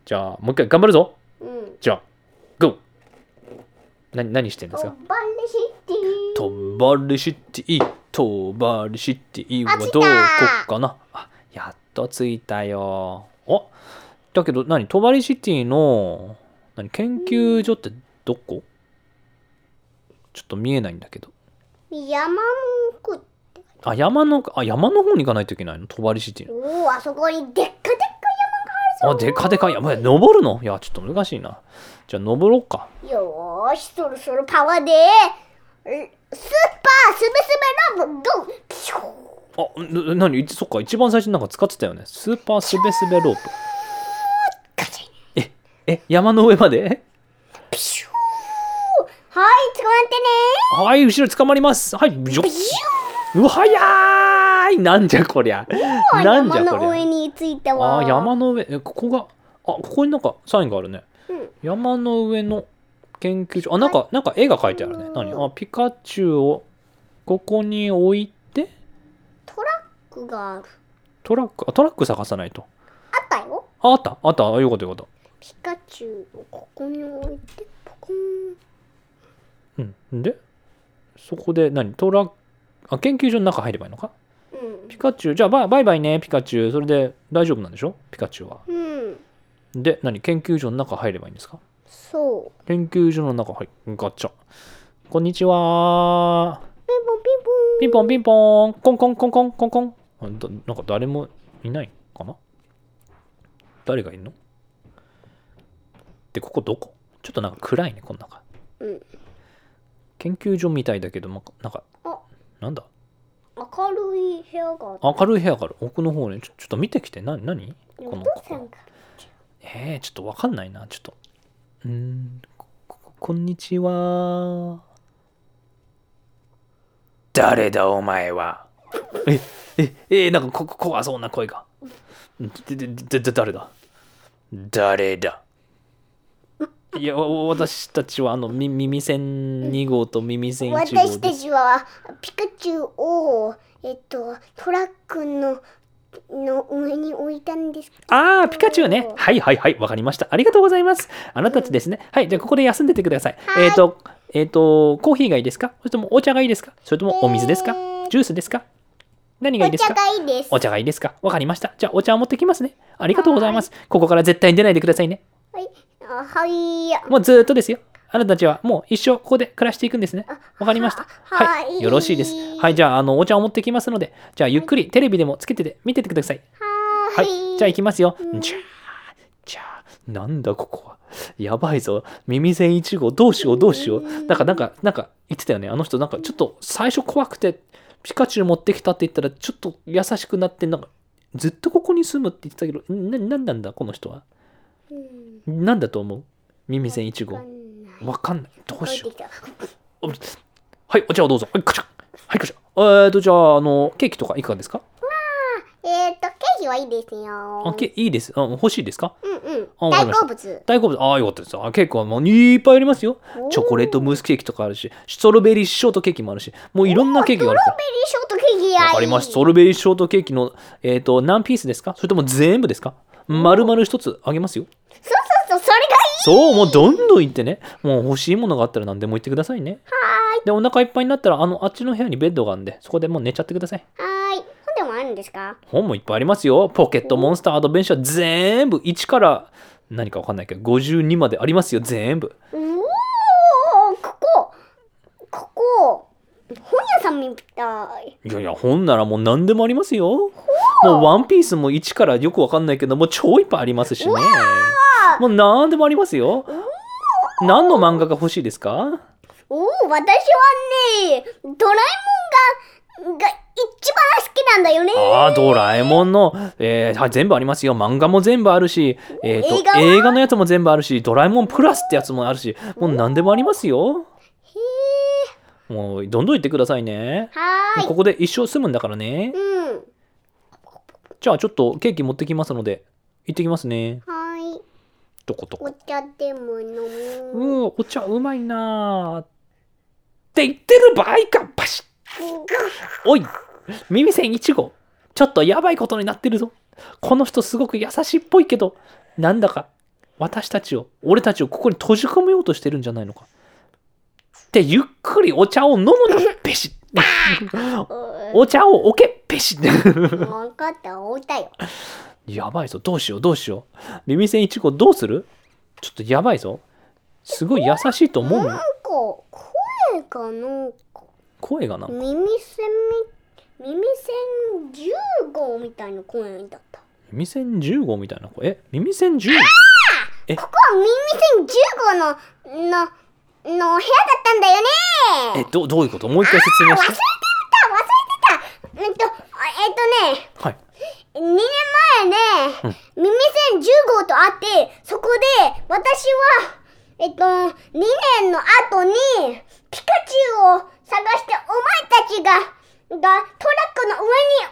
じゃあもう一回頑張るぞ。うん。じゃあ何何してんですか？バレシティ。トバリシティ。トバリシティはどこかな？あやっと着いたよ。おだけど何トバリシティの何研究所ってどこ？ちょっと見えないんだけど。山の奥って。あ山のあ山の方に行かないといけないの？トバリシティの。おお、あそこにでっかでっかあでかでかい。山登るの？いやちょっと難しいな。じゃあ登ろうか。よーし、そろそろパワーで、えスーパーすべすべラブ、ゴーピシューあな何そっか。一番最初になんか使ってたよね。スーパーすべすべロープ。ええ山の上まで？ピシュー。はい、捕まってね。はい、後ろ捕まります。はい、ビョッうわ、早いなんじゃこりゃ？なんじゃこりゃ？上についたわ。あー、山の上、え、ここが、あ、ここになんかサインがあるね。うん山の上の研究所。あ、なんか、なんか絵が描いてあるね。何？あ、ピカチュウをここに置いて、トラックがある。トラック、あ、トラック探さないと。あったよ。あ、あった、あった、あよかったよかっピカチュウをここに置いて、ポコン。た。うん。で、そこで何？トラック、あ、研究所の中入ればいいのか？うんピカチュウ、じゃあバイバイバイね、ピカチュウ。それで大丈夫なんでしょ？ピカチュウは。うん。で、何？研究所の中入ればいいんですか？そ研究所の中、はい、ガチャ。こんにちは。う。ピンポンピンポン。ピンポンピンポン。コンコンコンコンコンコン。あだなんか誰もいないかな？誰がいるの？で、ここどこ？ちょっとなんか暗いね、この中。うん。研究所みたいだけど、なんか、なんかあ、なんだ？明るい部屋がある。明るい部屋がある。奥の方ね。ちょちょっと見てきて。な、何？こおの、父さんが。えー、ちょっとわかんないな。ちょっと。うーん、こここんにちは。誰だお前は？え、え、え、なんかこ怖そうな声が。で、で、で、で誰だ？誰だ？いや、わ私たちはあの、み耳栓2号と耳栓1号私た。ちはピカチュウを、えっと、トラックのの上に置いたんです。ああ、ピカチュウね。はいはいはい、わかりました。ありがとうございます。あなたたちですね。はい、じゃあここで休んでてください。はいえっ、と、えっ、と、コーヒーがいいですか？それともお茶がいいですか？それともお水ですか、えージュースですか？何がいいですか？がいいです。お茶がいいですか？わかりました。じゃあお茶を持ってきますね。ありがとうございます。ここから絶対に出ないでくださいね。はい。あはい。もうずーっとですよ。あなたたちはもう一生ここで暮らしていくんですね。わかりました。ははい。はいよろしいです。はい。じゃあ、あの、お茶を持ってきますので、じゃあ、ゆっくりテレビでもつけてて見ててください。は。はいい。じゃあ行きますよ。じゃあ、じゃあ、なんだここは。やばいぞ。耳栓1号、どうしようどうしよう。なんか、なんか、なんか言ってたよね。あの人、なんかちょっと最初怖くて、ピカチュウ持ってきたって言ったら、ちょっと優しくなって、なんか、ずっとここに住むって言ってたけど、んな、なんなんだ、この人は。うん。なんだと思う？耳栓1号。わか。んない。わかんない。どうしよう。はいお茶をどうぞ。はいカチャはいカチャえーとじゃああのケーキとかいかがですか？えっ、と、ケーキはいいですよ。あけいいです。あ欲しいですか？うんうん。大好物。大好物。ああよかったです。あケーキはもういっぱいありますよ。チョコレートムースケーキとかあるしストロベリーショートケーキもあるしもういろんなケーキがある。ストロベリーショートケーキやわかりました。ストロベリーショートケーキのえっ、と何ピースですか？それとも全部ですか？丸々一つあげますよそうそうそう、それがいい。そうもうどんどん言ってねもう欲しいものがあったら何でも言ってくださいねはでお腹いっぱいになったらあのあっちの部屋にベッドがあるんでそこでもう寝ちゃってくださいーい。はーい。本でもあるんですか？本もいっぱいありますよポケットモンスターアドベンチャー全部1から何かわかんないけど52までありますよ全部おー、ここ。ここ。本屋さんみたい。いやいや本ならもう何でもありますよもうワンピースも1からよくわかんないけどもう超いっぱいありますしねもう何でもありますよ何の漫画が欲しいですか？おー、私はね、ドラえもんが、が一番好きなんだよね。ああ、ドラえもんの、えーはい、全部ありますよ。漫画も全部あるし、えーと映画は？映画のやつも全部あるし、ドラえもんプラスってやつもあるし、もう何でもありますよ。へもうどんどん言ってくださいね。ー。はーい。ここで一生住むんだからね。うん。じゃあちょっとケーキ持ってきますので、行ってきますね。はーい。どことこ。お茶でも飲む。う。ー、お茶うまいなーって言ってる場合か、パシッ。おい耳栓1号。ちょっとやばいことになってるぞ。この人すごく優しいっぽいけどなんだか私たちを俺たちをここに閉じ込めようとしてるんじゃないのか。ってゆっくりお茶を飲むなペシッ。(laughs) お茶を置けペシッ。分かった、置いたよ。やばいぞ。どうしようどうしよう。耳栓1号どうする？ちょっとやばいぞ。すごい優しいと思うの？なんか、声がなんか、声がなんか？耳栓み、耳栓10号みたいな声だった。耳栓10号みたいな声？え？耳栓10号？え？ここは耳栓10号の、の、の部屋だったんだよね！えどどういうこと？もう一回説明忘れてしてた忘れてた。えっと、あえっとね、はい2年前ね、耳栓10号と会って、そこで私は、えっと、2年の後に、ピカチュウを探して、お前たちが、が、トラックの上に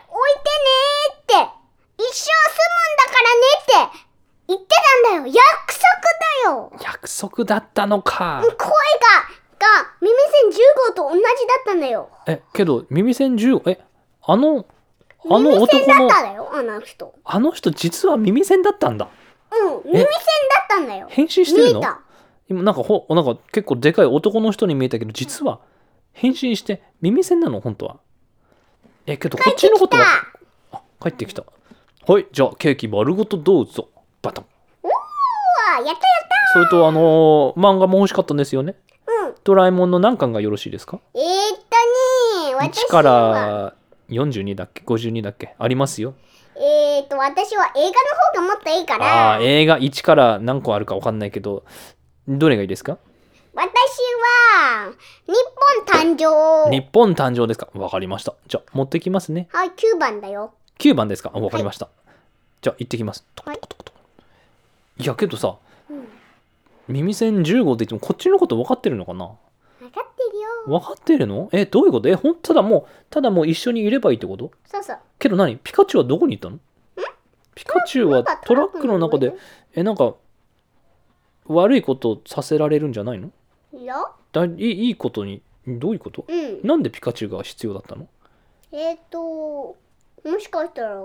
置いてねーって、一生住むんだからねって言ってたんだよ。約束だよ。約束だったのか声が、が、耳栓10号と同じだったんだよ。えけど耳栓10号えあのあの耳男のあの人。あの人実は耳栓だったんだ。うん、耳栓だったんだよ。変身してるの？今なんかほなんか結構でかい男の人に見えたけど実は変身して耳栓なの本当は。えけどこっちのことは？あ帰ってきた。はいじゃあケーキ丸ごとどうぞ。バタン。うわやったやっそれとあのー漫画も欲しかったんですよね。たうん。ドラえもんの何巻がよろしいですか？えー、っとね私1かは、ら42だっけ？52だっけ？ありますよ。えー、っと、私は映画の方がもっといいかあら、あー映画1から何個あるか分かんないけどどれがいいですか？私は、日本誕生。日本誕生ですか？分かりました。じゃあ持ってきますね。はい、9番だよ。9番ですか？あ分かりました、じゃあ行ってきます。はい。いやけどさうん。耳栓15って言ってもこっちのこと分かってるのかな？分かってるの？えどういうこと？えほんただもうただもう一緒にいればいいってこと？そうそう。けど何？ピカチュウはどこに行ったの？ピカチュウはトラックの中で？えなんか悪いことさせられるんじゃないの？いや。だいいいいことに？どういうこと？うん。なんでピカチュウが必要だったの？えー、っと、もしかしたら、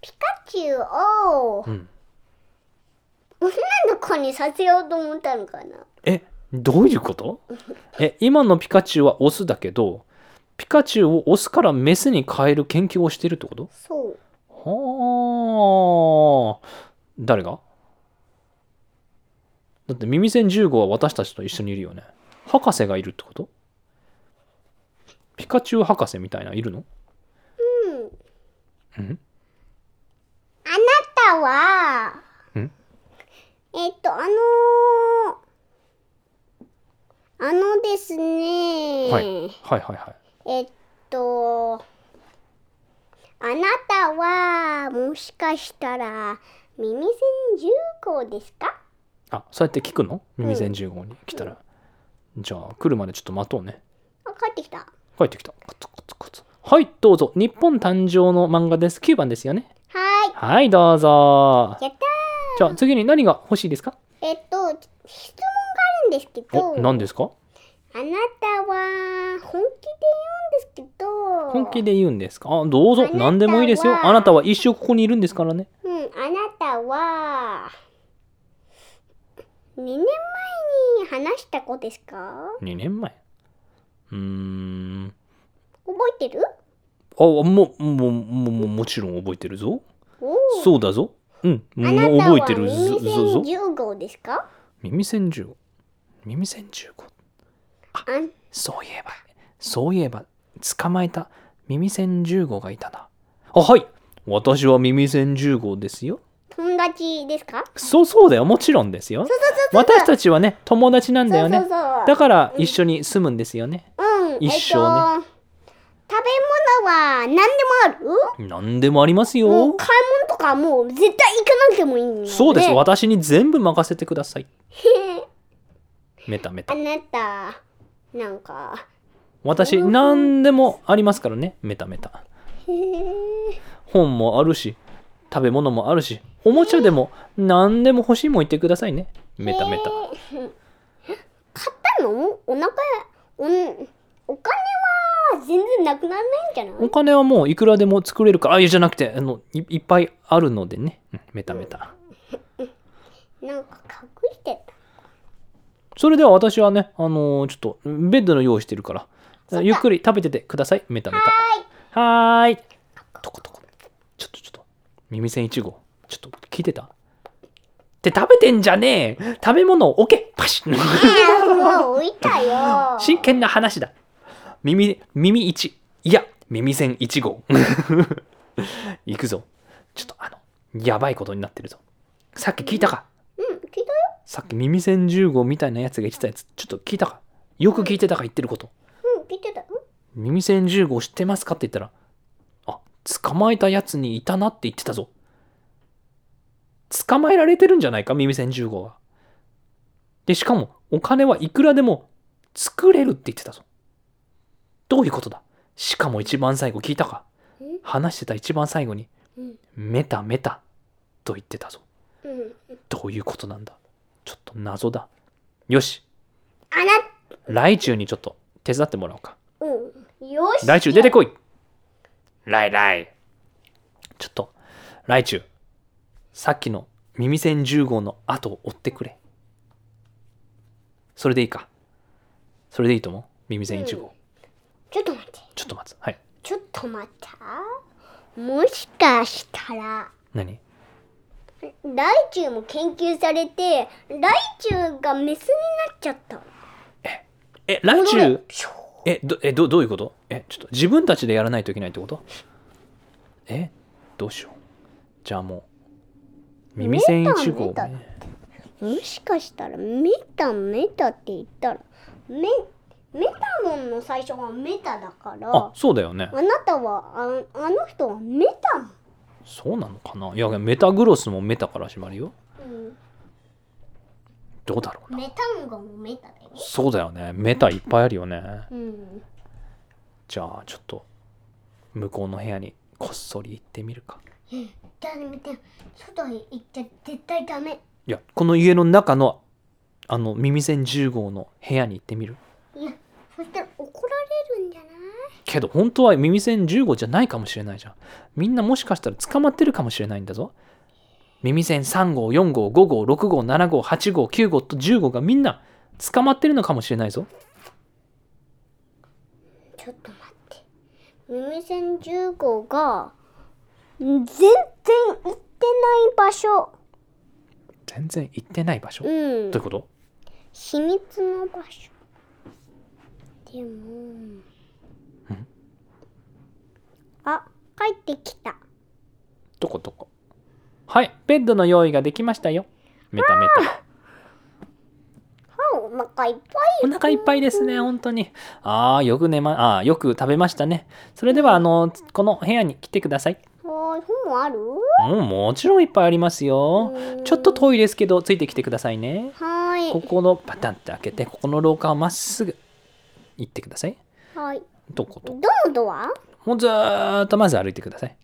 ピカチュウをうん。女の子にさせようと思ったのかな？えどういうこと？え今のピカチュウはオスだけどピカチュウをオスからメスに変える研究をしてるってこと？そう。はあ。誰が？だって耳栓15は私たちと一緒にいるよね。博士がいるってこと？ピカチュウ博士みたいないるの？うん。うん？あなたは、ん？えっと、あのー、あのですね、はい。はいはいはい。えっと、あなたは、もしかしたら、耳栓10号ですか？あそうやって聞くの？耳栓15に来たら、じゃあ来るまでちょっと待とうね。帰ってきた。帰ってきた。コツコツコツ。はいどうぞ。日本誕生の漫画です。9番ですよね。ははいどうぞ。やったじゃあ次に何が欲しいですか？ー。えっと、質ですけど、お何ですか？あなたは本気で言うんですけど、本気で言うんですか？あどうぞ。何でもいいですよ。あなたは一生ここにいるんですからね。うん、あなたは、2年前に話した子ですか？2年前？うーん。覚えてる？あももももももちろん覚えてるぞ。そうだぞ。うん。もう覚えてるぞ耳栓10号ですか？耳栓銃耳栓銃あそういえばそういえば捕まえた耳栓10号がいたな。あはい。私は耳栓10号ですよ。友達ですか？そうそうだよ。もちろんですよ。私たちはね友達なんだよね。そうそうそう。だから一緒に住むんですよね。うん、一生ね。えっと、食べ物は何でもある？何でもありますもよ。う買い物とかもう絶対行かなくてもいいのね。そうです。私に全部任せてください。へメタメタ。あなた、なんか、私何でもありますからねメタメタ。へえ。本もあるし食べ物もあるしおもちゃでも何でも欲しいもん言ってくださいねメタメタ。買ったの？お腹おんお金は全然なくならないんじゃない？お金はもういくらでも作れるからあいやじゃなくてあのいいっぱいあるのでね。うんメタメタ。なんか隠してた。それでは私はねあのーちょっとベッドの用意してるからゆっくり食べててください。メタメタ。はーい。トコトコちょっとちょっと耳栓1号。ちょっと聞いてた？って食べてんじゃねえ。食べ物を置けパシッ。あもう置いたよ。真剣な話だ。耳耳1いや耳栓1号。(laughs) 行くぞ。ちょっとあのやばいことになってるぞ。さっき聞いたか？うん、聞いたよ。さっき耳栓10号みたいなやつが言ってたやつちょっと聞いたか？よく聞いてたか言ってること。うん、聞いてた。うん。耳栓10号知ってますかって言ったらあ捕まえたやつにいたなって言ってたぞ。捕まえられてるんじゃないか？耳栓10号は。でしかもお金はいくらでも作れるって言ってたぞ。どういうことだ？しかも一番最後聞いたか？ん話してた一番最後にうん。メタメタと言ってたぞ。うん。どういうことなんだ？ちょっと謎だ。よし。あな、来中にちょっと手伝ってもらおうか。うん。よし。来中出てこい。来来ちょっと来中。さっきの耳栓10号の後を追ってくれ。それでいいか。それでいいと思う？耳栓1号、ちょっと待って。ちょっと待つ。はい。ちょっと待った。もしかしたら、何？ライチュウも研究されて、ライチュウがメスになっちゃった。え来戻れ中えどえどどういうこと？えちょっと自分たちでやらないといけないってこと？えどうしよう。じゃあもう耳栓1号もしかしたらメタメタって言ったらメメタモンの最初はメタだからあそうだよね。あなたはああの人はメタモンそうなのかな？いやメタグロスもメタから始まるよ。どうだろうな。メタンゴもメタだよ。そうだよね。メタいっぱいあるよね。うん。じゃあちょっと向こうの部屋にこっそり行ってみるか。ダメて外へ行っちゃ絶対ダメ。いやこの家の中のあの耳栓10号の部屋に行ってみる。いや、そしたら怒られるんじゃない？けど本当は耳栓10号じゃないかもしれないじゃんみんなもしかしたら捕まってるかもしれないんだぞ耳栓3号4号5号6号7号8号9号と10号がみんな捕まってるのかもしれないぞちょっと待って。耳栓10号が全然行ってない場所。全然行ってない場所、う。どうんいうこと？秘密の場所。でも。あ、帰ってきた。どこどこ？はいベッドの用意ができましたよ。メタメタ。あ、お腹いっぱお腹いっぱいですね本当に。ああよく寝まあーよく食べましたね。それではあのこの部屋に来てください。い。はーい、本ある？うんもちろんいっぱいありますよ。うん。ちょっと遠いですけどついてきてくださいね。はーい。ここのパタンって開けてここの廊下をまっすぐ行ってください。はい。どこと？どのドア？もうずーっとまず歩いてください。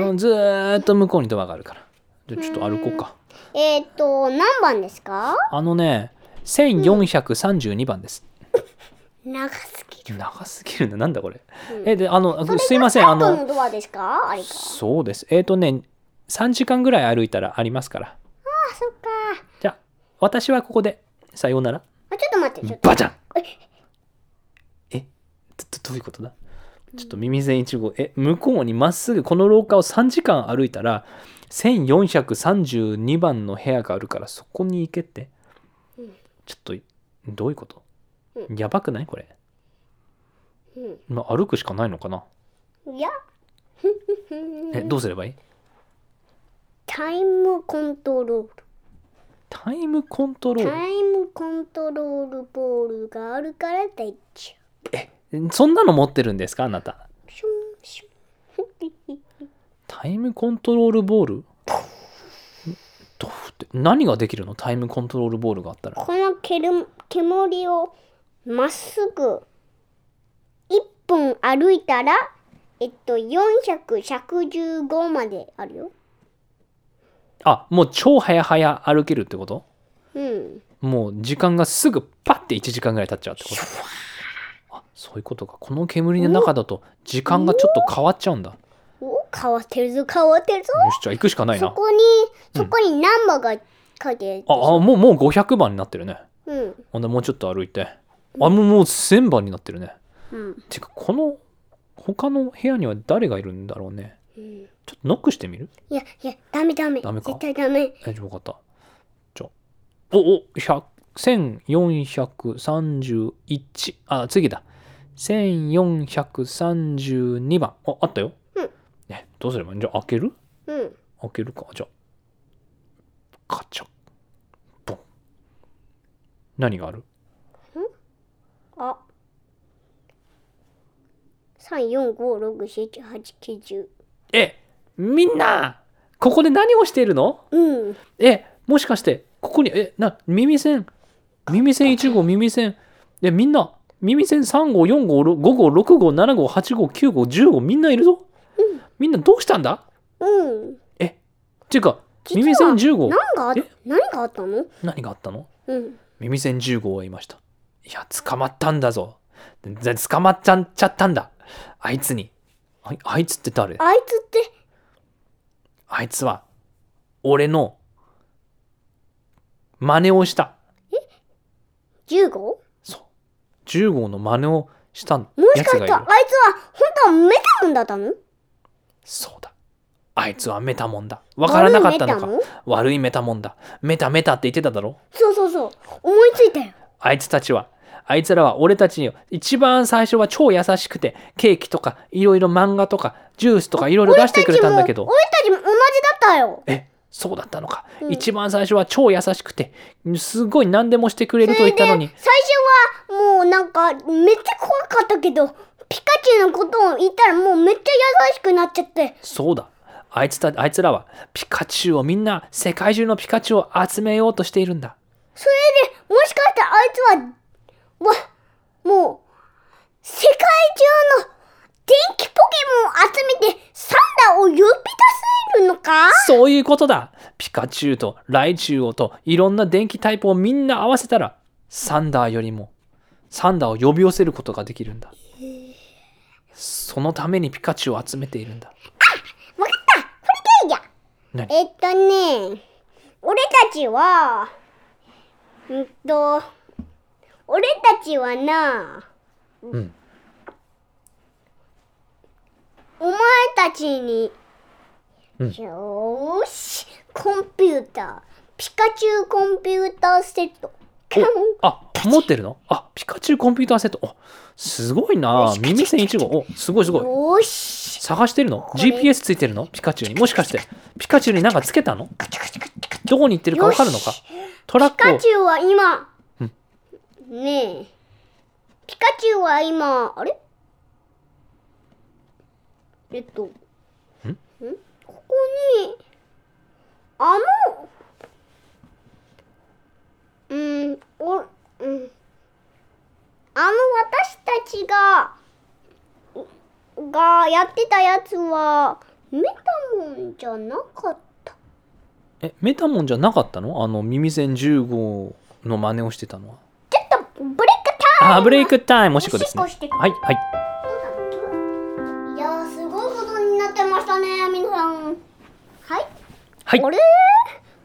うんずーっと向こうにドアがあるから。じゃあちょっと歩こうか。えっ、と、何番ですか？あのね、1432番です。長すぎる。長すぎるな。なんだこれ。え、で、あの、すいません。あどの、のドアですか？あれか。そうです。えっ、とね、3時間ぐらい歩いたらありますから。あ、そっか。じゃあ、私はここで、さようなら。あ、ちょっと待って、ちょっと。バチャンえ？どどどういうことだ？ちょっと耳栓1号。え向こうにまっすぐこの廊下を3時間歩いたら1432番の部屋があるからそこに行けって、ちょっとどういうこと、やばくない？これ、まあ、歩くしかないのかな？いや、えどうすればいい？タイムコントロール。タイムコントロール？タイムコントロールボールがあるから大丈えそんなの持ってるんですかあなた？タイムコントロールボール？どうって何ができるの？タイムコントロールボールがあったら。この煙をまっすぐ1分歩いたら、えっと、400、115まであるよ。あもう超早々歩けるってこと？うん。もう時間がすぐパッて1時間ぐらい経っちゃうってこと？あそういうことか。この煙の中だと時間がちょっと変わっちゃうんだ。よお変わってるぞ、変わってるぞ。しじゃあ行くしかないな。そこに、そこにナンバーが書いてある。ああもうもう500番になってるね。うん。ほほんでもうちょっと歩いて。あもうもう1000番になってるね。うん。てかこの他の部屋には誰がいるんだろうね。うん。ちょっとノックしてみる？いや、いや、ダメダメ。ダメか？絶対ダメ。大丈夫かった。じゃあおお100 1431あ次だ1432番。ああったよ、うん。ね、どうすればいい？んじゃあ開ける？うん。開けるか。じゃあカチャボン。何がある？あ。3、4、5、6、7、8、9、10。えみんなここで何をしているの？うん。えもしかしてここにえな耳栓。耳栓1号耳栓。えみんな耳栓3号4号5号6号7号8号9号10号みんないるぞ、みんなどうしたんだ？うん。えっていうか耳栓10号。何が何があったの？何があったの？うん。耳栓10号はいました。いや捕まったんだぞ。で捕まっちゃっちゃったんだ。あいつに。あいあいつって誰？あいつって、あいつは俺の真似をした。15? もそう。10号の真似をしたしかしたらあいつは。本当はメタモンだったの？そうだ。あいつはメタモンだ。わからなかったのか悪いメタモン？悪いメタモンだ。メタメタって言ってただろ？そうそうそう。思いついたよ。あいつたちは、あいつらは俺たちに一番最初は超優しくて、ケーキとかいろいろ漫画とかジュースとかいろいろ出してくれたんだけど、俺たちも俺たちも同じだったよ。え、そうだったのか。うん一番最初は超優しくて、すごい何でもしてくれると言ったのに、最初はもうなんかめっちゃ怖かったけど、ピカチュウのことを言ったらもうめっちゃ優しくなっちゃって。そうだ。あいつたあいつらはピカチュウをみんな世界中のピカチュウを集めようとしているんだ。それで、もしかしたらあいつは、わ、もう、世界中の電気ポケモンを集めてサンダーを呼び出せるのか？そういうことだ。ピカチュウとライチュウをといろんな電気タイプをみんな合わせたらサンダーよりもサンダーを呼び寄せることができるんだ。そのためにピカチュウを集めているんだ。わかったこれでいいや何？えっとね、俺たちは、うんと、俺たちはな、うん。お前たちに、うんよーし、コンピューター、ピカチュウコンピューターセット。あ持ってるの？あピカチュウコンピューターセット。おすごいな。耳栓1号。おすごいすごい。よーし。探してるの？れ ?GPS ついてるの？ピカチュウに。もしかして、ピカチュウになんかつけたの？どこに行ってるかわかるのか？トラックを。ピカチュウは今、うんねえ、ピカチュウは今、あれ？えっと、ん？ここに、あの、うん、お、うん、あの私たちががやってたやつはメタモンじゃなかった。えメタモンじゃなかったの？あの耳栓10号の真似をしてたのは？ちょっとブレイクタイム。あブレイクタイム。おしっこですねはいはいはい。あれ？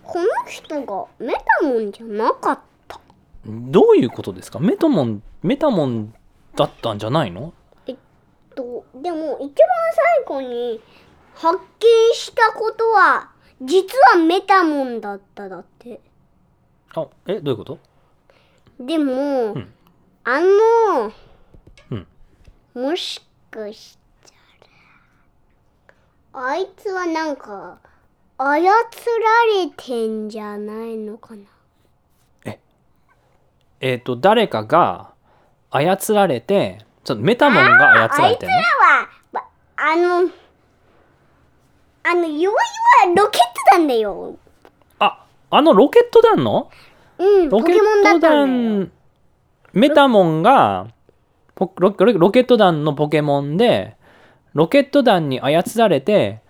この人がメタモンじゃなかった。どういうことですか？メタモンメタモンだったんじゃないの？とでも一番最後に発見したことは実はメタモンだっただって。あえどういうこと？でも、ん。あの、うん。もしかしたらあいつはなんか操られてんじゃないのかな？えっ、と誰かが操られてちょっとメタモンが操られてるの？あいつらはばあのあの弱いはロケット団だよ。ああのロケット団の？うんロケッポケモンだトったんだよ団メタモンがポロケット団のポケモンでロケット団に操られて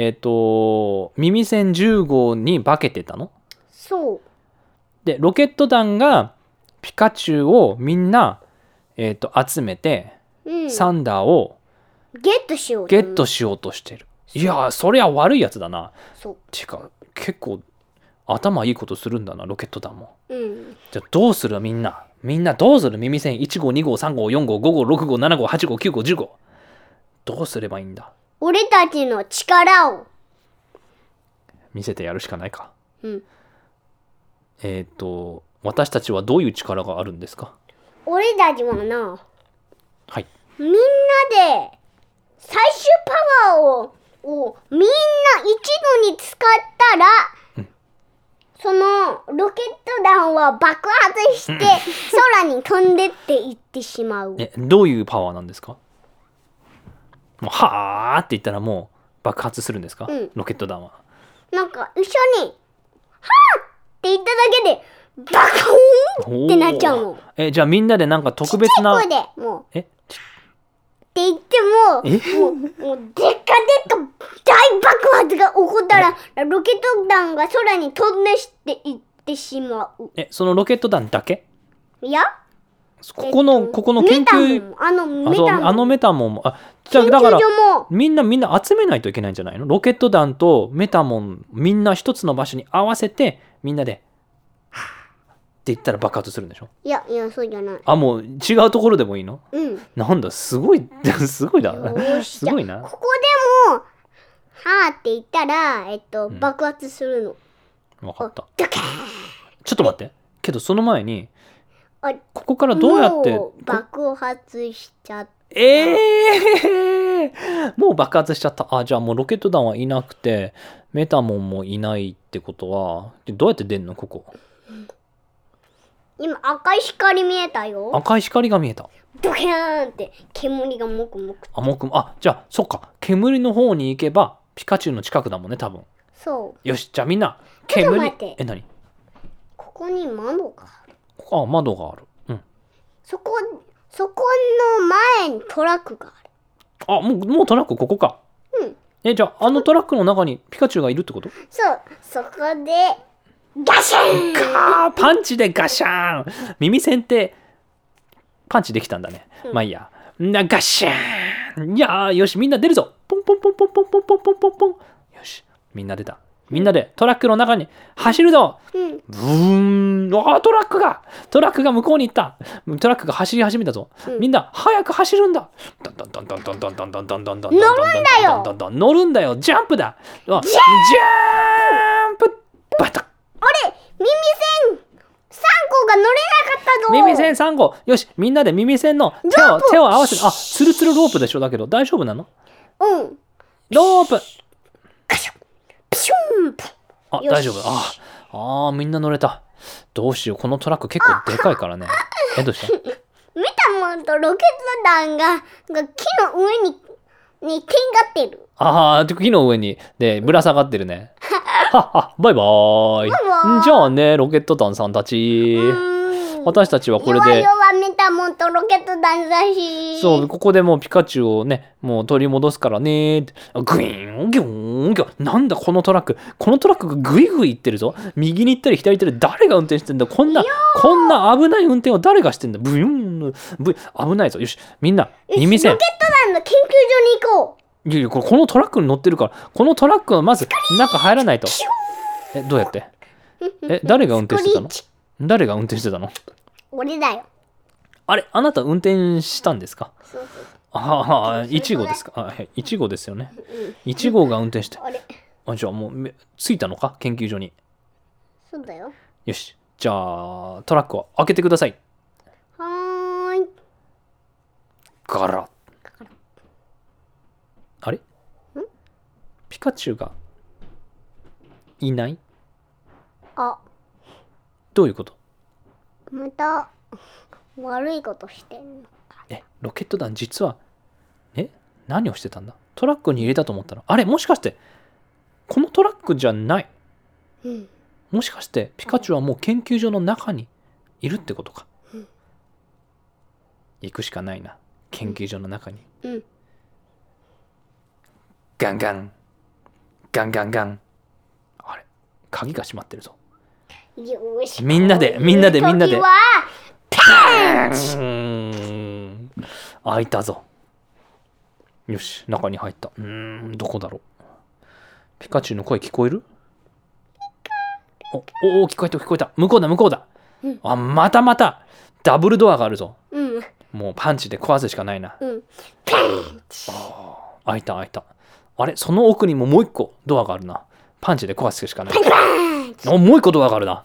えっ、と耳栓10号に化けてたの？そう。でロケット団がピカチュウをみんな、えー、と集めて、うん。サンダーをゲットしようと。ゲ思うットしようとしてる。いやーそりゃ悪いやつだな。そう。てか結構頭いいことするんだなロケット団も。うん。じゃあどうするみんな？みんなどうする？耳栓1号2号3号4号5号6号7号8号9号10号。どうすればいいんだ？俺たちの力を。見せてやるしかないか。うん。えっ、と私たちはどういう力があるんですか？俺たちはなはい。みんなで最終パワーををみんな一度に使ったら、そのロケット弾は爆発して (laughs) 空に飛んでっていってしまう。えどういうパワーなんですか？もうはーって言ったらもう爆発するんですか、うん。ロケット弾は。なんか一緒に「はあ!」って言っただけでバコーンってなっちゃうの。おー。えじゃあみんなでなんか特別な声でもう。え？って言ってもえ？もうもうでっかでっか大爆発が起こったらロケット弾が空に飛んでしていってしまう。えそのロケット弾だけ？いやここの、えっとここの研究あのあメタモン。あのメタモンもあじゃあ研だからみんなみんな集めないといけないんじゃないの？ロケット弾とメタモンみんな一つの場所に合わせてみんなでって言ったら爆発するんでしょ？いやいやそうじゃない。あもう違うところでもいいの？うん。なんだすごいすごいだすごいな。(laughs) ここでもはあって言ったらえっとん。爆発するの。分かった。ちょっと待って。けどその前にあここからどうやってもう爆発しちゃっええ (laughs) もう爆発しちゃった。あじゃあもうロケット弾はいなくてメタモンもいないってことはでどうやって出んの？ここ。今赤い光見えたよ。赤い光が見えた。ドキャーンって煙がもくもく。あもうく。あじゃあそっか。煙の方に行けばピカチュウの近くだもんね多分。そう。よしじゃあみんな煙え何？ここに窓があ窓がある。うん。そこそこの前にトラックがある。あもうもうトラックここか。うん。えじゃああのトラックの中にピカチュウがいるってこと？そう。そこでガシャン！あーパンチでガシャーン！耳栓ってパンチできたんだね、まあいいや。なガシャーン！いやーよしみんな出るぞ！ポンポンポンポンポンポンポンポンポン。よしみんな出たみんなでトラックの中に走るぞ、うん、ブーン。あトラックが。トラックが向こうに行った。トラックが走り始めたぞ、うん、みんな早く走るんだ。乗るんだよ。乗るんだよ。ジャンプだ。ジャンプ。バタあれ耳栓三号が乗れなかったぞ。耳栓三号。よしみんなで耳栓の手を手を合わせて。あツルツルロープでしょ。だけど大丈夫なの？うん。ロープ。カシャュンプあ大丈夫。ああーみんな乗れた。どうしよう。このトラック結構でかいからね。えどうし (laughs) たメタモンとロケット弾がが木の上ににテンがってる。ああ木の上に。でぶら下がってるね。(laughs) はっはバイバーイ。バイバイ。じゃあねロケット団さんたち。私たちはこれで。メメタモンとロケット団だし。そう、ここでもうピカチュウをね、もう取り戻すからねグイーン、ギョーン、ギョーン。なんだこのトラック。このトラックがグイグイ行ってるぞ。右に行ったり左に行ったり誰が運転してんだこんな、こんな危ない運転を誰がしてんだブユーン、ブイ危ないぞ。よし、みんな、耳栓ロケ。ット団の研究所に行こう。いやいや、これこのトラックに乗ってるから、このトラックはまず中入らないと。え、どうやって？え、誰が運転してたの？誰が運転してたの？俺だよ。あれ、あなた運転したんですか？そうそうああ、1号ですか？あはい、1号ですよね。1号が運転して。あれあ、じゃあもうめ、着いたのか？研究所に。そうだよ。よし。じゃあ、トラックを開けてください。はーい。ガラあれ？ピカチュウがいない？あ、どういうこと？また悪いことしてんの。え、ロケット団実は、え？何をしてたんだ？トラックに入れたと思ったら、あれ？もしかして、このトラックじゃない？うん。もしかしてピカチュウはもう研究所の中にいるってことか、行くしかないな。研究所の中に、うん。ガンガン。ガンガンガン。あれ？鍵が閉まってるぞ。よーし。みんなでみんなでみんなで。時は。うーん開いたぞよし中に入った。うーんどこだろう。ピカチュウの声聞こえる？おおお聞こえた聞こえた。向こうだ向こうだ、あまたまたダブルドアがあるぞ。うん。もうパンチで壊すしかないな。うん。開いた開いた。あれ？その奥にももう一個ドアがあるな。パンチで壊すしかない。おもう一個ドアがあるな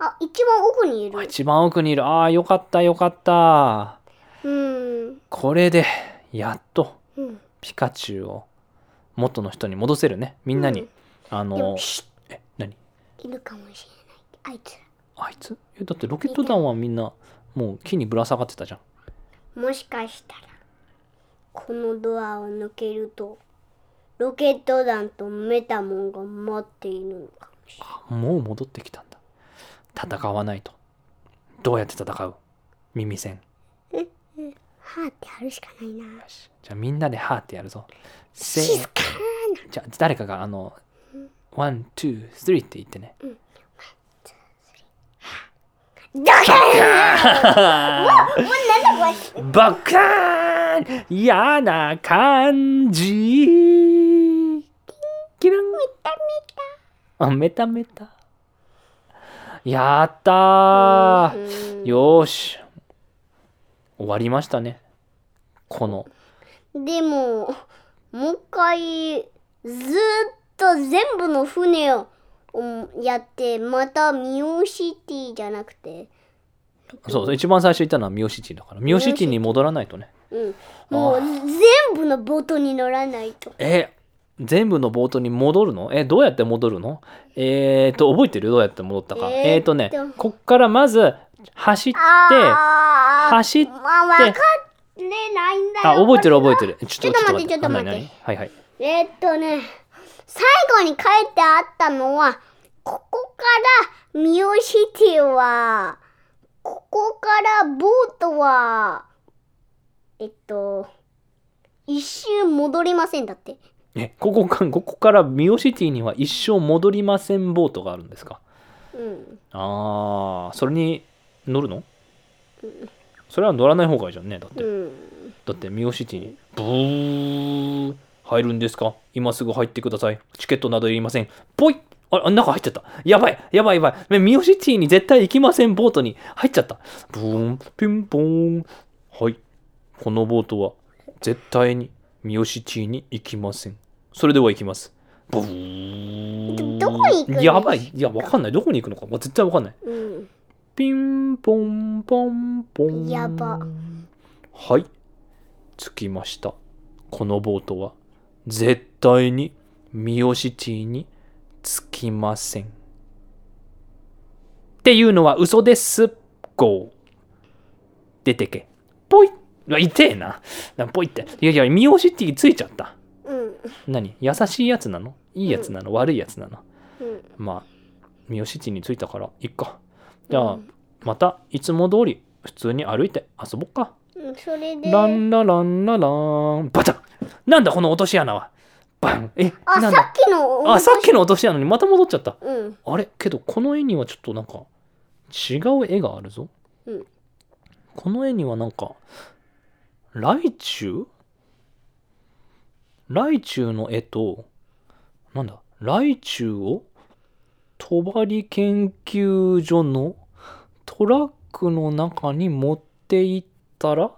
あ、一番奥にいうる。一番奥にいるあーよかったよかったうん。これでやっとうん。ピカチュウを元の人に戻せるねみんなに、うんあのえ何？ッいるかもしれない。あいつあいつ？えだってロケット団はみんなもう木にぶら下がってたじゃんら。もしかしたら、このドアを抜けると、ロケット団とメタモンが待っているのかもしれない。あもう戻ってきたんだ戦わないと。どうやって戦う？耳栓。はーってやるしかないな。よし。じゃあみんなでハーってやるぞ。せ静かじゃあ誰かがあの one, two, three って言ってね。な。だからもうなんだこれ。バカーン。嫌な感じ。キラン。あ、メタメタ。やったーよーし。終わりましたね。この。でも、もう一回、ずーっと全部の船をうんやって、またミオシティじゃなくて、そうそう、一番最初言ったのはミオシティだから。ミオシティに戻らないとね。うん、もう全部のボートに乗らないと。え、全部の冒頭に戻るの？え、どうやって戻るの？えーと、覚えてる？どうやって戻ったか。えーっと。えーとね、こっからまず走って、走ってまあ、覚えてる覚えてる。ちちょっと待って。ちょっと待ってはいはい。えーっとね、最後に書いてあったのは、ここからミオシティは、ここからボートは、えっと、一周戻りませんだって。え、ここか、ここからミオシティには一生戻りませんボートがあるんですか？うん。あー、それに乗るの？それは乗らない方がいいじゃんね。だって。うん。だってミオシティにブー入るんですか？今すぐ入ってください。チケットなどいりません。ポイッ！ああ中入っちゃった。やばいやばいやばい。ねミオシティに絶対行きませんボートに入っちゃった。ブーンピンポーン。はい。このボートは絶対にミオシティに行きません。それでは行きます。ブーンどどこに行くやばい。いやわかんない。どこに行くのか。もう絶対わかんない。うん。ピンポンポンポン。やば。はい。着きました。このボートは絶対にミオシティに着きません。っていうのは嘘です。ゴー。出てけ。ぽい痛えな。なぽいって。いやいやミオシティ着いちゃった。うん。何？優しいやつなの？いいやつなの、悪いやつなの？うん。まあミオシティに着いたからいっか。じゃあ、またいつも通り普通に歩いて遊ぼっか。うんそれで。ランラランララン。バタン。なんだこの落とし穴は。バン。えあなんだ？さっきのあさっきの落とし穴にまた戻っちゃった。うん。あれ？けどこの絵にはちょっとなんか違う絵があるぞ、うん。この絵にはなんかライチュウライチュウの絵となんだライチュウを帳研究所のトラックの中に持って行ったら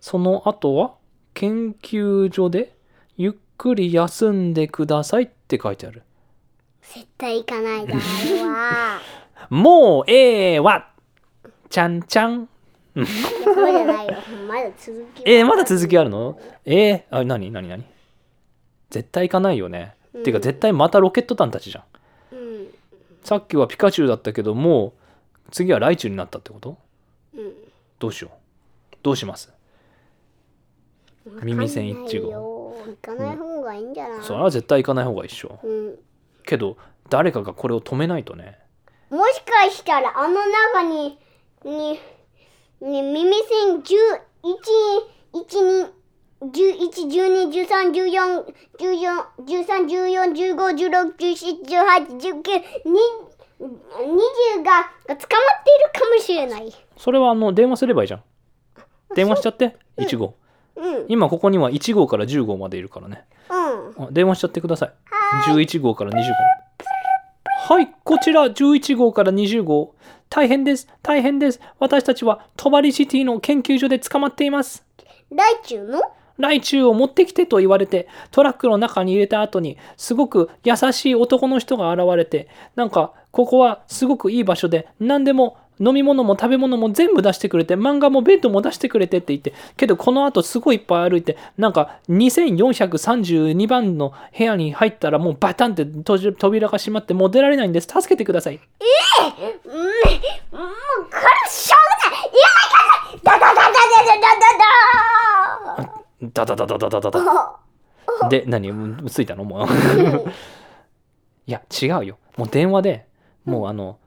その後は研究所でゆっくり休んでくださいって書いてある。絶対行かないだあれはもうええわ。ちゃんちゃん。いやそうじゃないよまだ続きえー、まだ続きあるの？えー、あ、なになになに絶対行かないよね。うん。てか絶対またロケット団たちじゃん。うん。さっきはピカチュウだったけどもう次はライチュウになったってこと？うん。どうしよう。どうします？耳栓一号。号行かない方がいいんじゃない、それは絶対行かない方がいいっしょ。うん、けど誰かがこれを止めないとね。もしかしたらあの中ににに耳栓11 1 2 11、12、13、14、14、13、14、15、16、17、18、19、20がが捕まっているかもしれない。それはあの電話すればいいじゃん。電話しちゃって1号。うん、今ここには1号から10号までいるからね。うん。あ電話しちゃってください。11号から20号。はい、こちら11号から20号。大変です、大変です。私たちはトバリシティの研究所で捕まっています。ライチュウの？ライチュウを持ってきてと言われてトラックの中に入れた後にすごく優しい男の人が現れてなんかここはすごくいい場所で何でも飲み物も食べ物も全部出してくれて漫画もベッドも出してくれてって言ってけどこの後すごいいっぱい歩いてなんか2432番の部屋に入ったらもうバタンって扉が閉まってもう出られないんです助けてくださいうん、もうこれしょうがない。いや、ダダダダダダダダダダダダダダダダダ。で何ついたのもういや違うよもう電話でもうあの、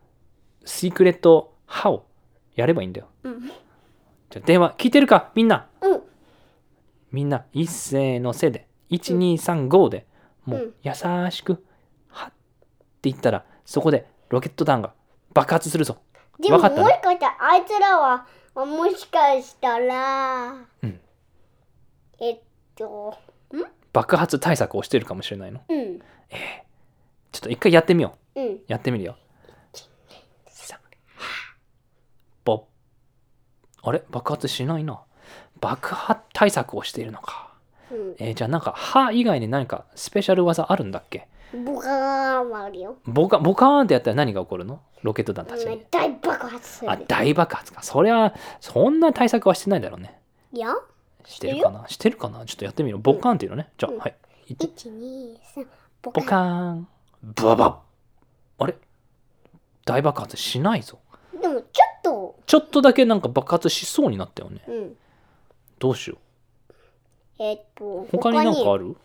シークレットハをやればいいんだよ。うん、じゃあ電話聞いてるか？みんな。うん、みんな。一斉のせで。1235で。もううん。優しく「は」って言ったらそこでロケット弾が爆発するぞ。でもわかった？ねもしかしたらあいつらはもしかしたら、うん。えっと爆発対策をしてるかもしれないの。うん。ちょっと一回やってみよう。うん。やってみるよさボッあれ？爆発しないな。爆発対策をしているのか。うん。えーじゃあなんか歯以外に何かスペシャル技あるんだっけ？ボカーンはあるよ、ボカボカーンってやったら何が起こるの？ロケット弾たちに。大爆発する。あ大爆発か。それはそんな対策はしてないだろうね。いや。してるかな？してるかな？ちょっとやってみる。ボカーンっていうのね。じゃあ、うんはい1 123ボボカーン。ブワバッ。あれ？大爆発しないぞ。でもちょちょっとだけなんか爆発しそうになったよね。うん。どうしよえっとう他になんかある？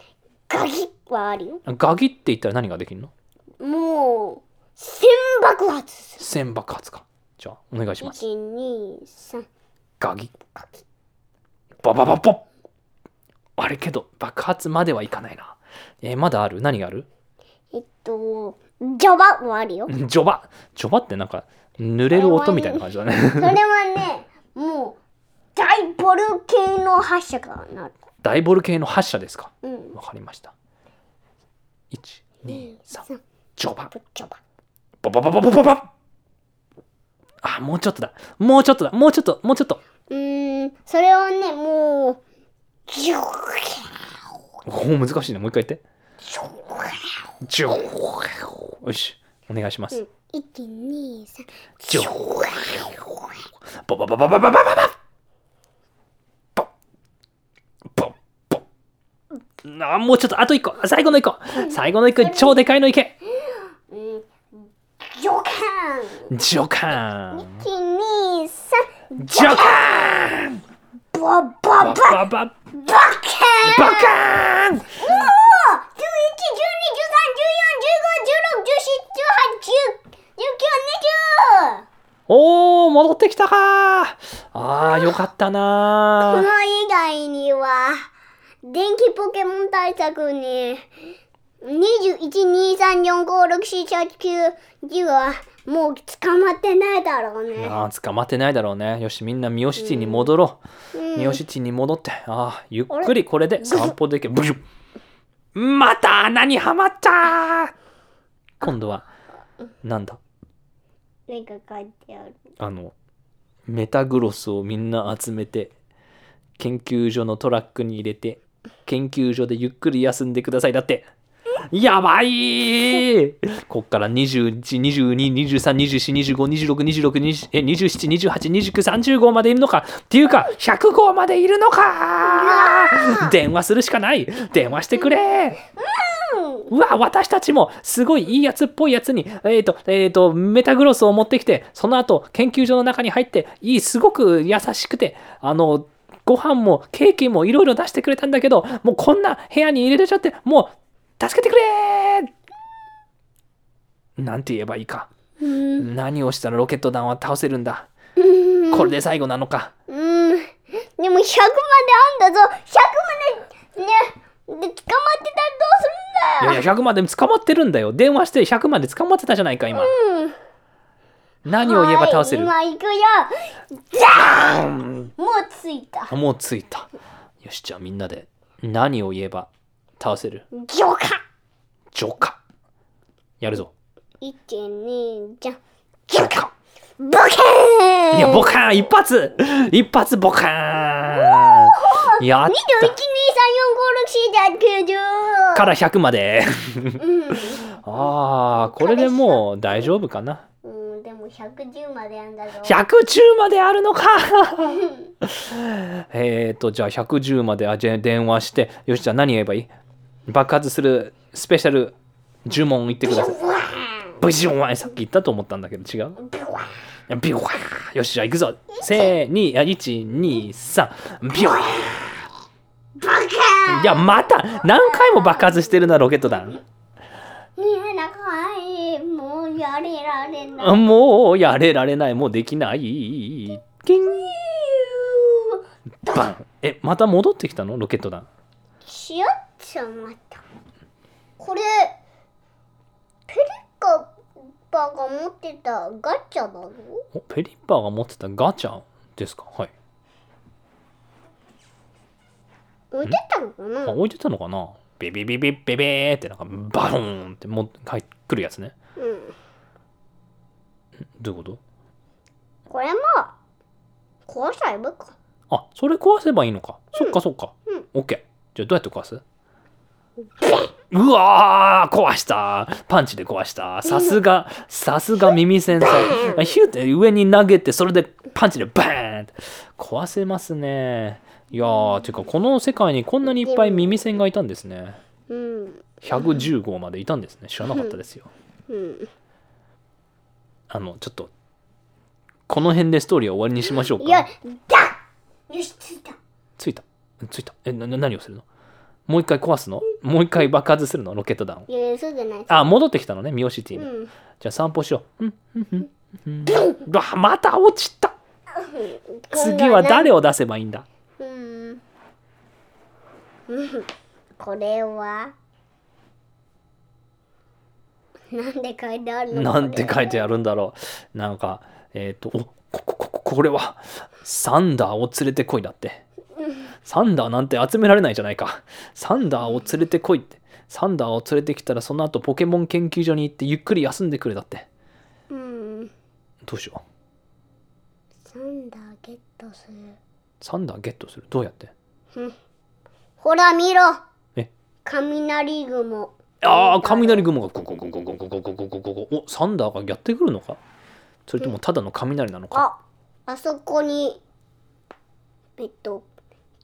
ガギはあるよ。ガギって言ったら何ができるの？もう千爆発する。千爆発か。じゃあお願いします。123ガギ。バババポッ。あれけど爆発まではいかないな。えーまだある？何がある？えっとジョバもあるよ。ジョバ。ジョバってなんか濡れる音みたいな感じだね。それはね、もう、大ボル系の発射がなる。大ボル系の発射ですか？うん。わかりました。一、二、三。ジョバ。ジョバ。ババババボボバ。あ、もうちょっとだ。もうちょっとだ。もうちょっと。もうちょっと。うん、それはね、もう。ジョおお、難しいね。もう一回言って。ジョよし、お願いします。うん一二三。ジョボボボボボボボボボボボボあもうちょっとあと一個最後の一個最後の一個超でかいのいけ嗯，よかん。ジョカン一二三。ジョカンババババババババカン。バカンおお、十一、十二、十三、十四、十五、十六、十七、十八、十、十九、二十。おー戻ってきたかあーよかったこなの以外には、電気ポケモン対策に、21、2、3、4、5、6、7、8、9、10はもう捕まってないだろうね。あー捕まってないだろうね。よしみんなミオシティに戻ろう、うん。ミオシティに戻って。あーゆっくりこれで散歩できる。(laughs) ブシュッ。また穴にはまった今度はなんだ？なんか書いてある。あのメタグロスをみんな集めて研究所のトラックに入れて研究所でゆっくり休んでくださいだって。やばい！こっから2122232425262627え27282930号までいるのか？っていうか100号までいるのか？電話するしかない。電話してくれうわ私たちもすごいいいやつっぽいやつにえっ、とえっ、とメタグロスを持ってきてその後研究所の中に入っていいすごく優しくてあのご飯もケーキもいろいろ出してくれたんだけどもうこんな部屋に入れられちゃってもう助けてくれなんて言えばいいかうん。何をしたらロケット弾は倒せるんだうん。これで最後なのかうん。でも100まであんだぞ。100まで、ね。で、捕まってたらどうするんだよ。いやいや100まで捕まってるんだよ。電話して100まで捕まってたじゃないか今。うん。何を言えば倒せる？はい、今行くよ。ダーン。もう着いた。あもう着いた。よしじゃあみんなで何を言えば倒せる？ジョカジョカやるぞ。一二じゃん。ジョカボケーン。いやボカーン。一発。一発ボカーン。やっ21、2、3、4、5、6、7、8、9、10。から100まで。うん。(laughs) ああこれでもう大丈夫かな？うん、でも110までやんだぞ。110まであるのか！(laughs) えっとじゃあ110まであじゃあ電話して。よしじゃあ何言えばいい？爆発するスペシャル呪文言ってください。ブション。さっき言ったと思ったんだけど違う？ビュワーよしじゃあ行くぞ。せーにあ123ビュワーいやまた何回も爆発してるなロケット弾。もうやれられない。もうやれられないもうできない。キン。バン。えまた戻ってきたの？ロケット弾。しよっちゃまった。これ、ペリカパが持ってたガチャだぞ。おペリッパーが持ってたガチャですか？はい置いてたのかあな置いてたのかな？ビビビビビビーってなんかバローンってもくるやつね。うん。どういうこと？これも、壊しちゃえばいいか。あそれ壊せばいいのか、そっかそっか、うん。オッケー。じゃあどうやって壊す？うわー壊した。パンチで壊した。さすがさすが耳センサーヒューって上に投げてそれでパンチでバーンって。壊せますねいやーてかこの世界にこんなにいっぱい耳栓がいたんですね。うん。110号までいたんですね。知らなかったですよ。うん。あのちょっとこの辺でストーリーは終わりにしましょうか。いや、だよし、着いた。ついた。ついた。えなな何をするの？もう一回壊すの？もう一回爆発するの？ロケット弾を。いやそうじゃない。あ戻ってきたのねミオシティに、うん。じゃあ散歩しよう。うんうんうんうん。また落ちた。次は誰を出せばいいんだ？これは？なんで書いてあるの？なんて書いてああるんだろう。なんかえっ、とおここここれは？サンダーを連れてこいだって。サンダーなんて集められないじゃないか。サンダーを連れてこいって。サンダーを連れてきたらその後ポケモン研究所に行ってゆっくり休んでくれだって。るうん。どうしよう？サンダーゲットする。サンダーゲットする？どうやって？ほら見ろ。え？雷雲。ああ雷雲がゴゴゴゴゴゴゴゴゴゴゴゴおサンダーがやってくるのか？それともただの雷なのか？ああそこにえっと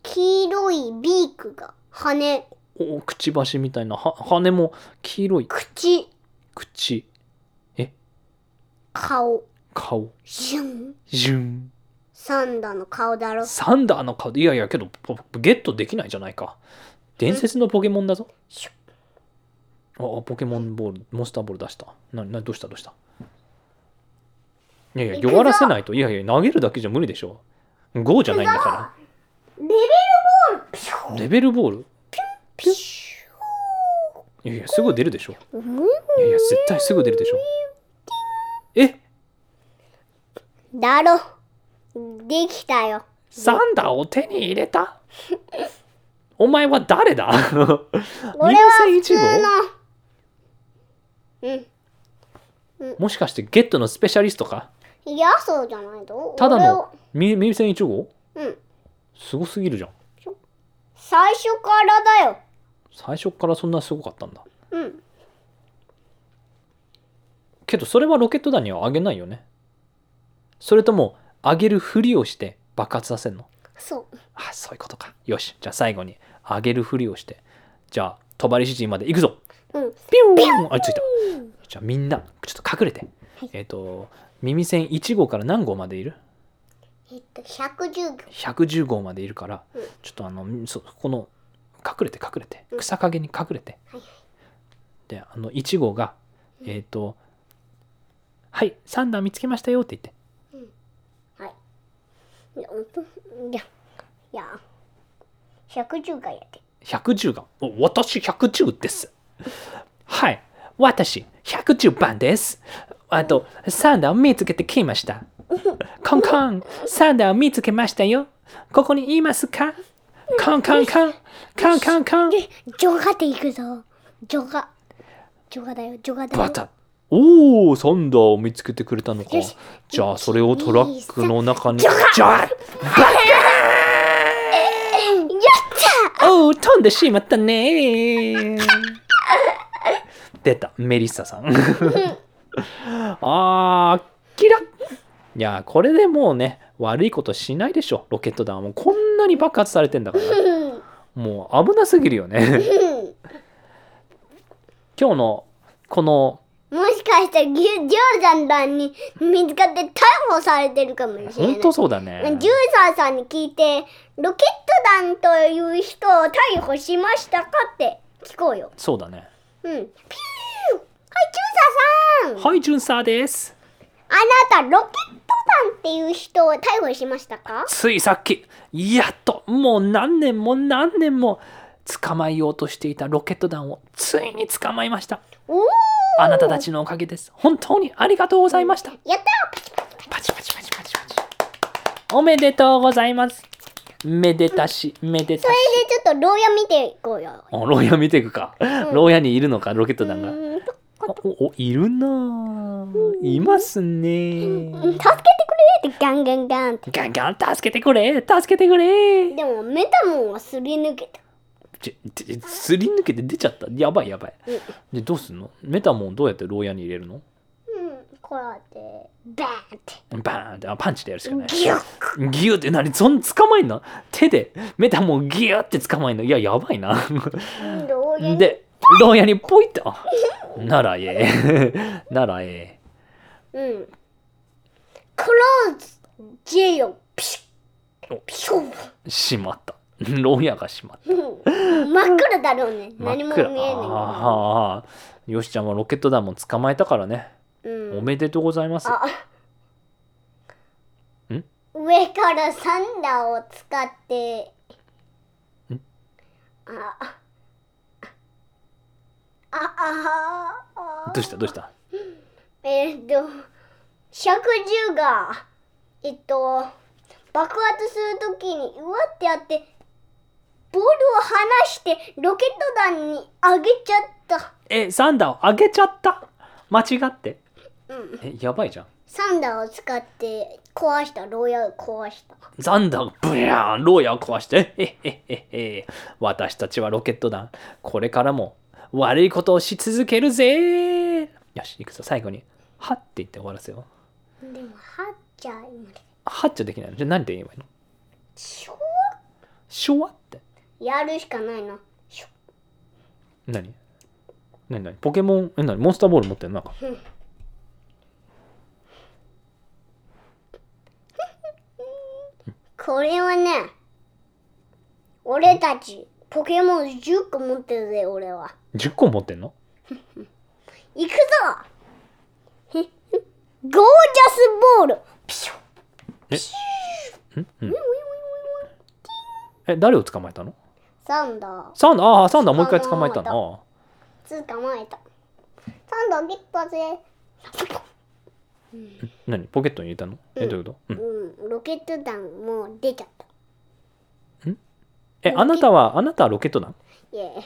黄色いビークが羽。おくちばしみたいな。は羽も黄色い。口。口。顔。顔。シュン。ジュンサンダーの顔だろサンダーの顔いやいやけどポゲットできないじゃないか。伝説のポケモンだぞ。ああポケモンボールモンスターボール出した。ななどうしたどうした？いやいや弱らせないと。いやいや投げるだけじゃ無理でしょ。GO じゃないんだかレベルボールレベルボール？ピシいやいやすぐ出るでしょ。ューいやいや絶対すぐ出るでしょ。え？だろできたよ。サンダーを手に入れた？(laughs) お前は誰だ？(laughs) 俺は普耳栓通一のうん。もしかしてゲットのスペシャリストか？いやそうじゃないとただのみ耳栓1号？うん。すごすぎるじゃん。最初からだよ。最初っからそんなすごかったんだ。うん。けどそれはロケット弾にはあげないよね。それともあげるふりをして爆発させるの？そう。あそういうことか。よし。じゃあ最後にあげるふりをしてじゃあ帳指示まで行くぞ。うん。ピューン。あついた。じゃあみんなちょっと隠れて、はい。えっ、と耳栓1号から何号までいる？えっと110 110号。までいるから、うん。ちょっとあのそこの隠れて隠れて。うん。草陰に隠れて、はいであの1号がえっ、と「はいサンダー見つけましたよ」って言って。はいいやいやいや110がやって110が「お私110です」「はい。私110番です」あとサンダーを見つけてきました。コンコン。サンダーを見つけましたよ。ここにいますか？コンコンコン。コンコンコン。ジョガで行くぞ。ジョガジョガだよジョガだよ。バタおおサンダーを見つけてくれたのか。じゃあそれをトラックの中に。じゃあやっおお飛んでしまったね出たメリッサさんあーキラッいやこれでもうね悪いことしないでしょロケット弾はもうこんなに爆発されてんだからもう危なすぎるよねうん今日のこのもしかしたらギュジョーダンダンに見つかって逮捕されてるかもしれない。本当そうだね。ジューサーさんに聞いて、ロケット団という人を逮捕しましたかって聞こうよ。そうだね。うん。ピュー。はい、ジューサーさん、はいジュンサーです。あなた、ロケット団っていう人を逮捕しましたか？ついさっきやっともう何年も何年も捕まえようとしていたロケット弾をついに捕まえました。おーあなたたちのおかげです。本当にありがとうございました。やったパチパチパチパチパチ。おめでとうございます。めでたしめでたし。それでちょっと牢屋見ていこうよ。お牢屋見ていくか、牢屋にいるのかロケットう弾がおおいるなぁいますねうん。助けてくれってガンガンガン。ガンガン助けてくれ助けてくれでもメタモンはすり抜けた。ちちすり抜けて出ちゃった。やばいやばい。うんでどうすんの？メタモンどうやって牢屋に入れるの？うん、こうやって、バーンって。バーンって。あパンチでやるしかない。ギュッ。ギューって何？そん捕まえんの？手で。メタモンギューって捕まえんの？いややばいな。牢屋に。で牢屋にポイってあならええ。ならえうん。クローズ、ジェイオ、ピシッ、ピシュッ。えしまった (laughs) 牢屋がしまった。うん真っ暗だろうね。何も見えない暗ああよしちゃんはロケット弾も捕まえたからね、うん。おめでとうございます。上からサンダーを使って。ん？ああああどうした？どうした？えーっと百獣がえっと爆発するときにうわってやってボールを離してロケット弾に上げちゃった。えサンダーをあげちゃった？間違って？うん。えやばいじゃん。サンダーを使って壊した。牢屋を壊した。サンダーがブヤーン牢屋を壊して。へっへっへっへ。私たちはロケット弾。これからも悪いことをし続けるぜ。よし、いくぞ。最後に。はって言って終わらせよう。でもはっちゃ無理はっちゃできないの？じゃあ何て言えばいいの？しょしょわって。やるしかないな。何？何何？ポケモン、え、何？モンスターボール持ってるの？なん。か。(laughs) これはね俺たちポケモン10個持ってるぜ俺は。10個持ってんの？(laughs) 行くぞ。(laughs) ゴージャスボール。ピシュえ、うん、え、誰を捕まえたの？サンダー。サンダー、ああ、サンダーもう一回捕まえたの？捕まえた。サンダーゲットぜ (laughs) 何？ポケットに入れたの？え、どういうこと、うん、うん。ロケット弾もう出ちゃった。え、あなたは、あなたはロケット弾？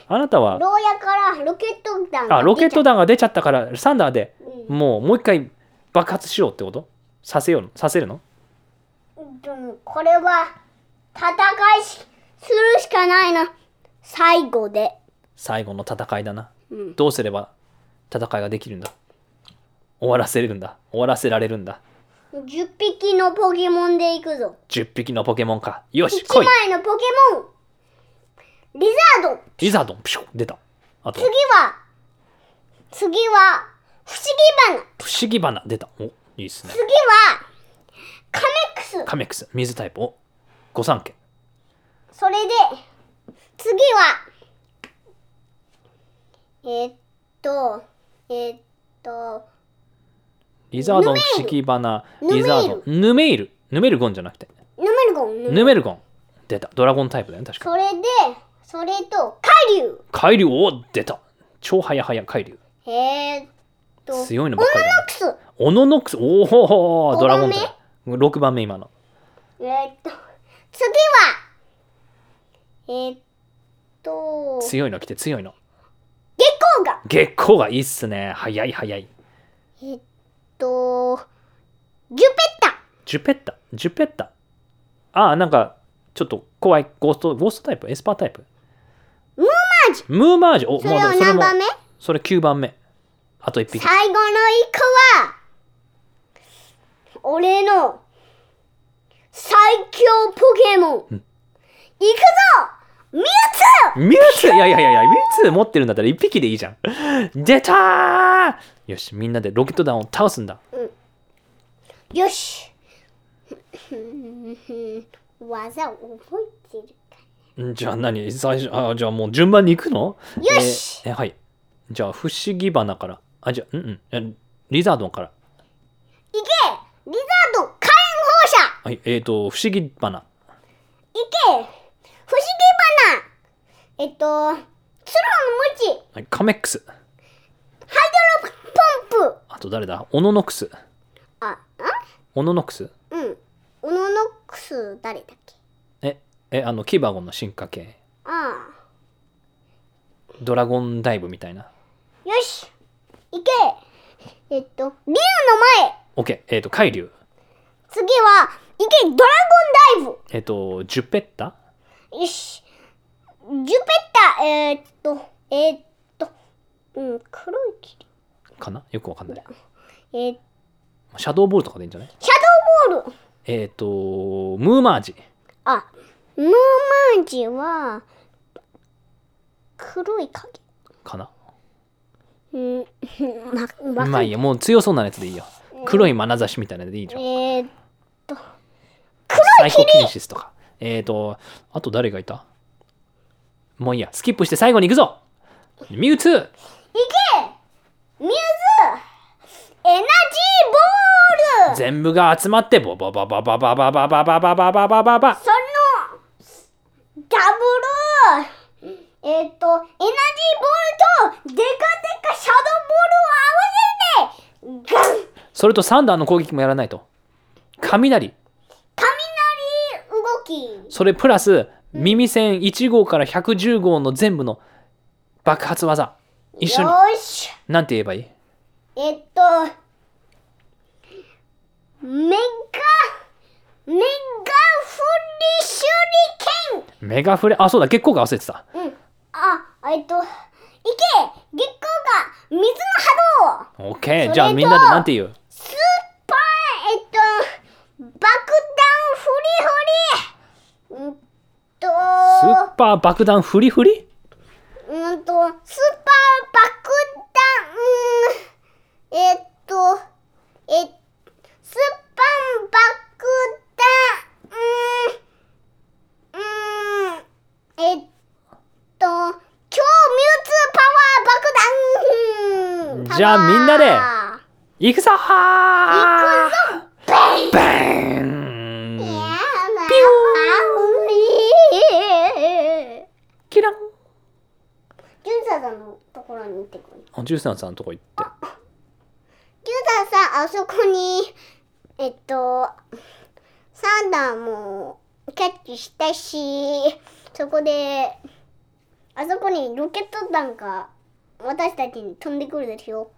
あなたは、牢屋からロケット弾があ、ロケット弾弾が出ちゃったから、サンダーでもう、もう一回爆発しようってこと？させようさせるの？でもこれは戦いしするしかないな。最後で。最後の戦いだな。うん。どうすれば戦いができるんだ？終わらせれるんだ？終わらせられるんだ？10匹のポケモンでいくぞ。10匹のポケモンか。よし1来い。枚のポケモン。リザード。リザードン。プシュ出た。あと。次は次は不思議花。不思議花。出た。おいいっすね。次はカメックス。カメックス。水タイプ。お御三家それで次はえーっとえーっとリザードン不思議花。リザード。ンヌメイル。ヌメルゴンじゃなくて。ヌメルゴン。ヌメヌメルゴン。出た。ドラゴンタイプだよね確か。それでそれと海竜カイリューお出た。超早早カイリューえーっと強いのばっかりだね。オノノックス。オノノックス。おおドラゴンタイプ。6番目。今の。えーっと次はえーっと。強いの来て強いの。月光が。月コウガいいっすね。早い早い。えーっと。ジュペッタ。ジュペッタ？ジュペッタ？ああなんかちょっと怖い。ゴーストゴーストタイプ？エスパータイプ？ムーマージムーマージュ？おそれはもう何番目？それ9番目。あと1匹。最後の一個は俺の最強ポケモン、行くぞミュウツミュウツー？いやいやいやいやミュウツー持ってるんだったら1匹でいいじゃん。出たー！よしみんなでロケット団を倒すんだ。ーよし。技覚えてるかんじゃあ何？最初あじゃあもう順番に行くの？よし。えーえはい。じゃあフシギバナから。あじゃあうんうん。えリザードンから。いけ！リザード火炎放射はいえっ、ー、とフシギバナ。いけ！不思議花えっとツロのムチ。はいカメックス。ハイドロポンプ。あと誰だ？オノノクス。ああ？オノノクス？うん。オノノックス誰だっけ？ええあのキバゴンの進化系あドラゴンダイブみたいな。あよし。いけ。えっと竜の前。OK えっ、ー、と海竜。次はいけ。ドラゴンダイブ。えっ、ー、とジュペッタ？よしジュペッタえー、っとえー、っとうん黒い霧。かな？よくわかんない。えー、シャドーボールとかでいいんじゃない？シャドーボール。えっ、ー、とムーマージ。あムーマージは黒い影。かな？うんま (laughs) わかんまあいいよもう強そうなやつでいいよ。黒い眼差しみたいなのでいいじゃん。えー、っとサイコキネシスとか。えっ、ー、とあと誰がいた？もういいや。スキップして最後に行くぞ。ミュウツー。いけ。ミューズエナジーボール。全部が集まってボバババババババババババババババそのダブル。えっ、とエナジーボールとデカデカシャドーボールを合わせてガン。それとサンダーの攻撃もやらないと。雷。雷動き。それプラス耳栓1号から110号の全部の爆発技。一緒に。よーし。なんて言えばいい？えっとメガメガフリシュリケン。メガフレ？あそうだ。月光が忘れてた。うん。あえっと月光が水の波動。オッケー。じゃあみんなでなんて言う？スーパーえっと爆弾フリフリ。うんと。スーパー爆弾フリフリ？うんとスーパー爆弾。うんえっとえスーパー爆弾。うん。うん。えっと超ミュウツーパワー爆弾。じゃあみんなでパワー行くぞー。行くぞバーンキラン。ジュンサさんのところに行ってくる。あジュースナーさんのとこ行って。ジュンサさん、あそこに、えっと、サンダーもキャッチしたし、そこで、あそこにロケット弾が私たちに飛んでくるでしょ。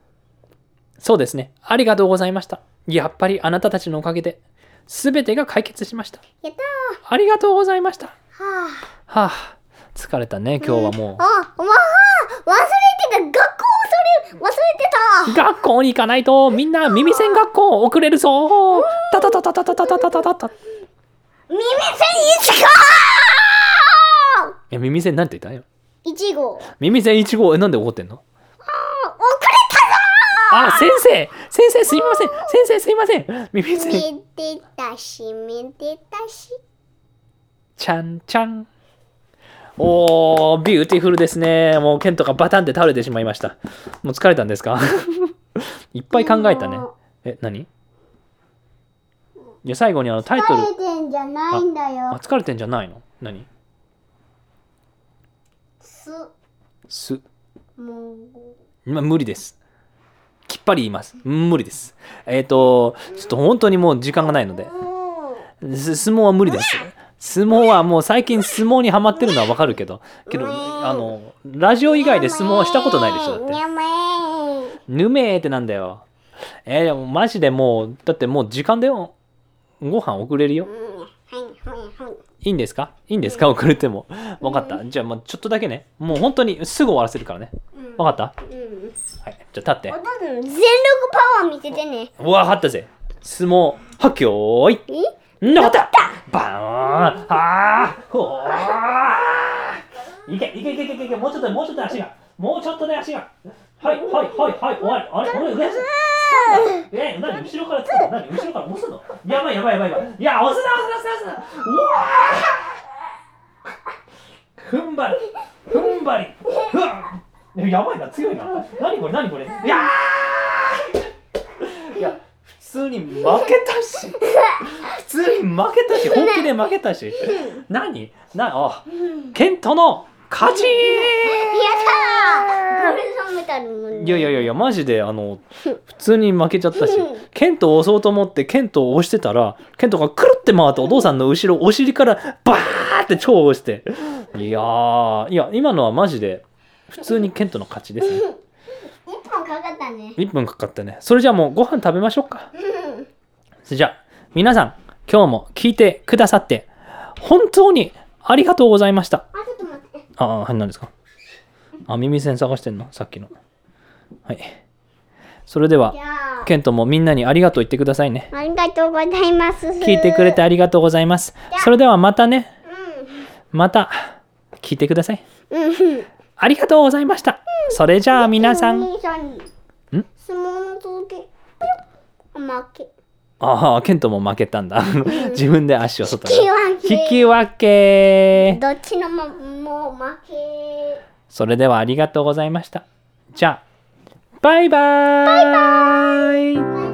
そうですね。ありがとうございました。やっぱりあなたたちのおかげで全てが解決しました。やったー。ありがとうございました。ははあ疲れたね今日はもあ。あ、わあ、忘れてた。学校それ忘れてう学校に行かないとみんな耳栓学校遅れるぞ。タタタタタタタタタタタタた。耳栓いつかえ耳栓なんて言ったよ1号。耳栓1号えなんで怒ってんの？あ遅れたぞあ先生先生すいません。先生すいません。耳栓。めでたしめでたし。ちゃんちゃんおービューティフルですね。もうケントがバタンって倒れてしまいました。もう疲れたんですか？(laughs) いっぱい考えたね。え何？いや最後にあのタイトル。疲れてんじゃないんだあよ疲れてんじゃないの？何？す。す。もう。ま無理です。きっぱり言います。無理です。えっ、とちょっと本当にもう時間がないので。す相撲は無理です相撲はもう最近相撲にはまってるのはわかるけど。けどあのラジオ以外で相撲はしたことないでしょだって。ぬめーってなんだよ。えー、でもマジでもうだってもう時間だよ。ご飯遅れるよ。いはいんですか？いいんですか？遅れても。分かった。じゃあまあちょっとだけね。もう本当にすぐ終わらせるからね。分かった？うん。はい。じゃあ立って。全力パワー見せてね。うわかったぜ。相撲はっきょーいえなかった。バーン。あー。ほー。いけいけいけいけいけいけ。もうちょっともうちょっと足が。もうちょっとで足が。はいはいはいはい終わりあれ俺上え何？後ろからつくの？何？後ろから押すの？やばいやばいやばいやばい。いや押すな押すな押すな押すな。うわー。踏ん張り踏ん張り。うわやばいな強いな。何これ何これ？いやー。いや通に負けたし。普通に負けたし。本気で負けたし。何？なあケントの勝ち！いやいやいやいやマジであの普通に負けちゃったし。ケントを押そうと思ってケントを押してたらケントがくるって回ってお父さんの後ろお尻からバーって超押して。いやーいや今のはマジで普通にケントの勝ちですね一本かかったね。1分かかったね。それじゃあもうご飯食べましょうか。じゃあ皆さん今日も聞いてくださって本当にありがとうございました。あちょっと待って。ああ、はい、何ですか？あ、耳栓探してんの？さっきの。はい。それではじ、ゃあ。ケントもみんなにありがとう言ってくださいね。ありがとうございます。聞いてくれてありがとうございます。それではまたね、また聞いてください。うんうん。ありがとうございました。それじゃあ皆さん。ああ、ケントも負けたんだ。自分で足を外に。引き分け。どっちのももう負けそれではありがとうございました。じゃあ、バイバーイ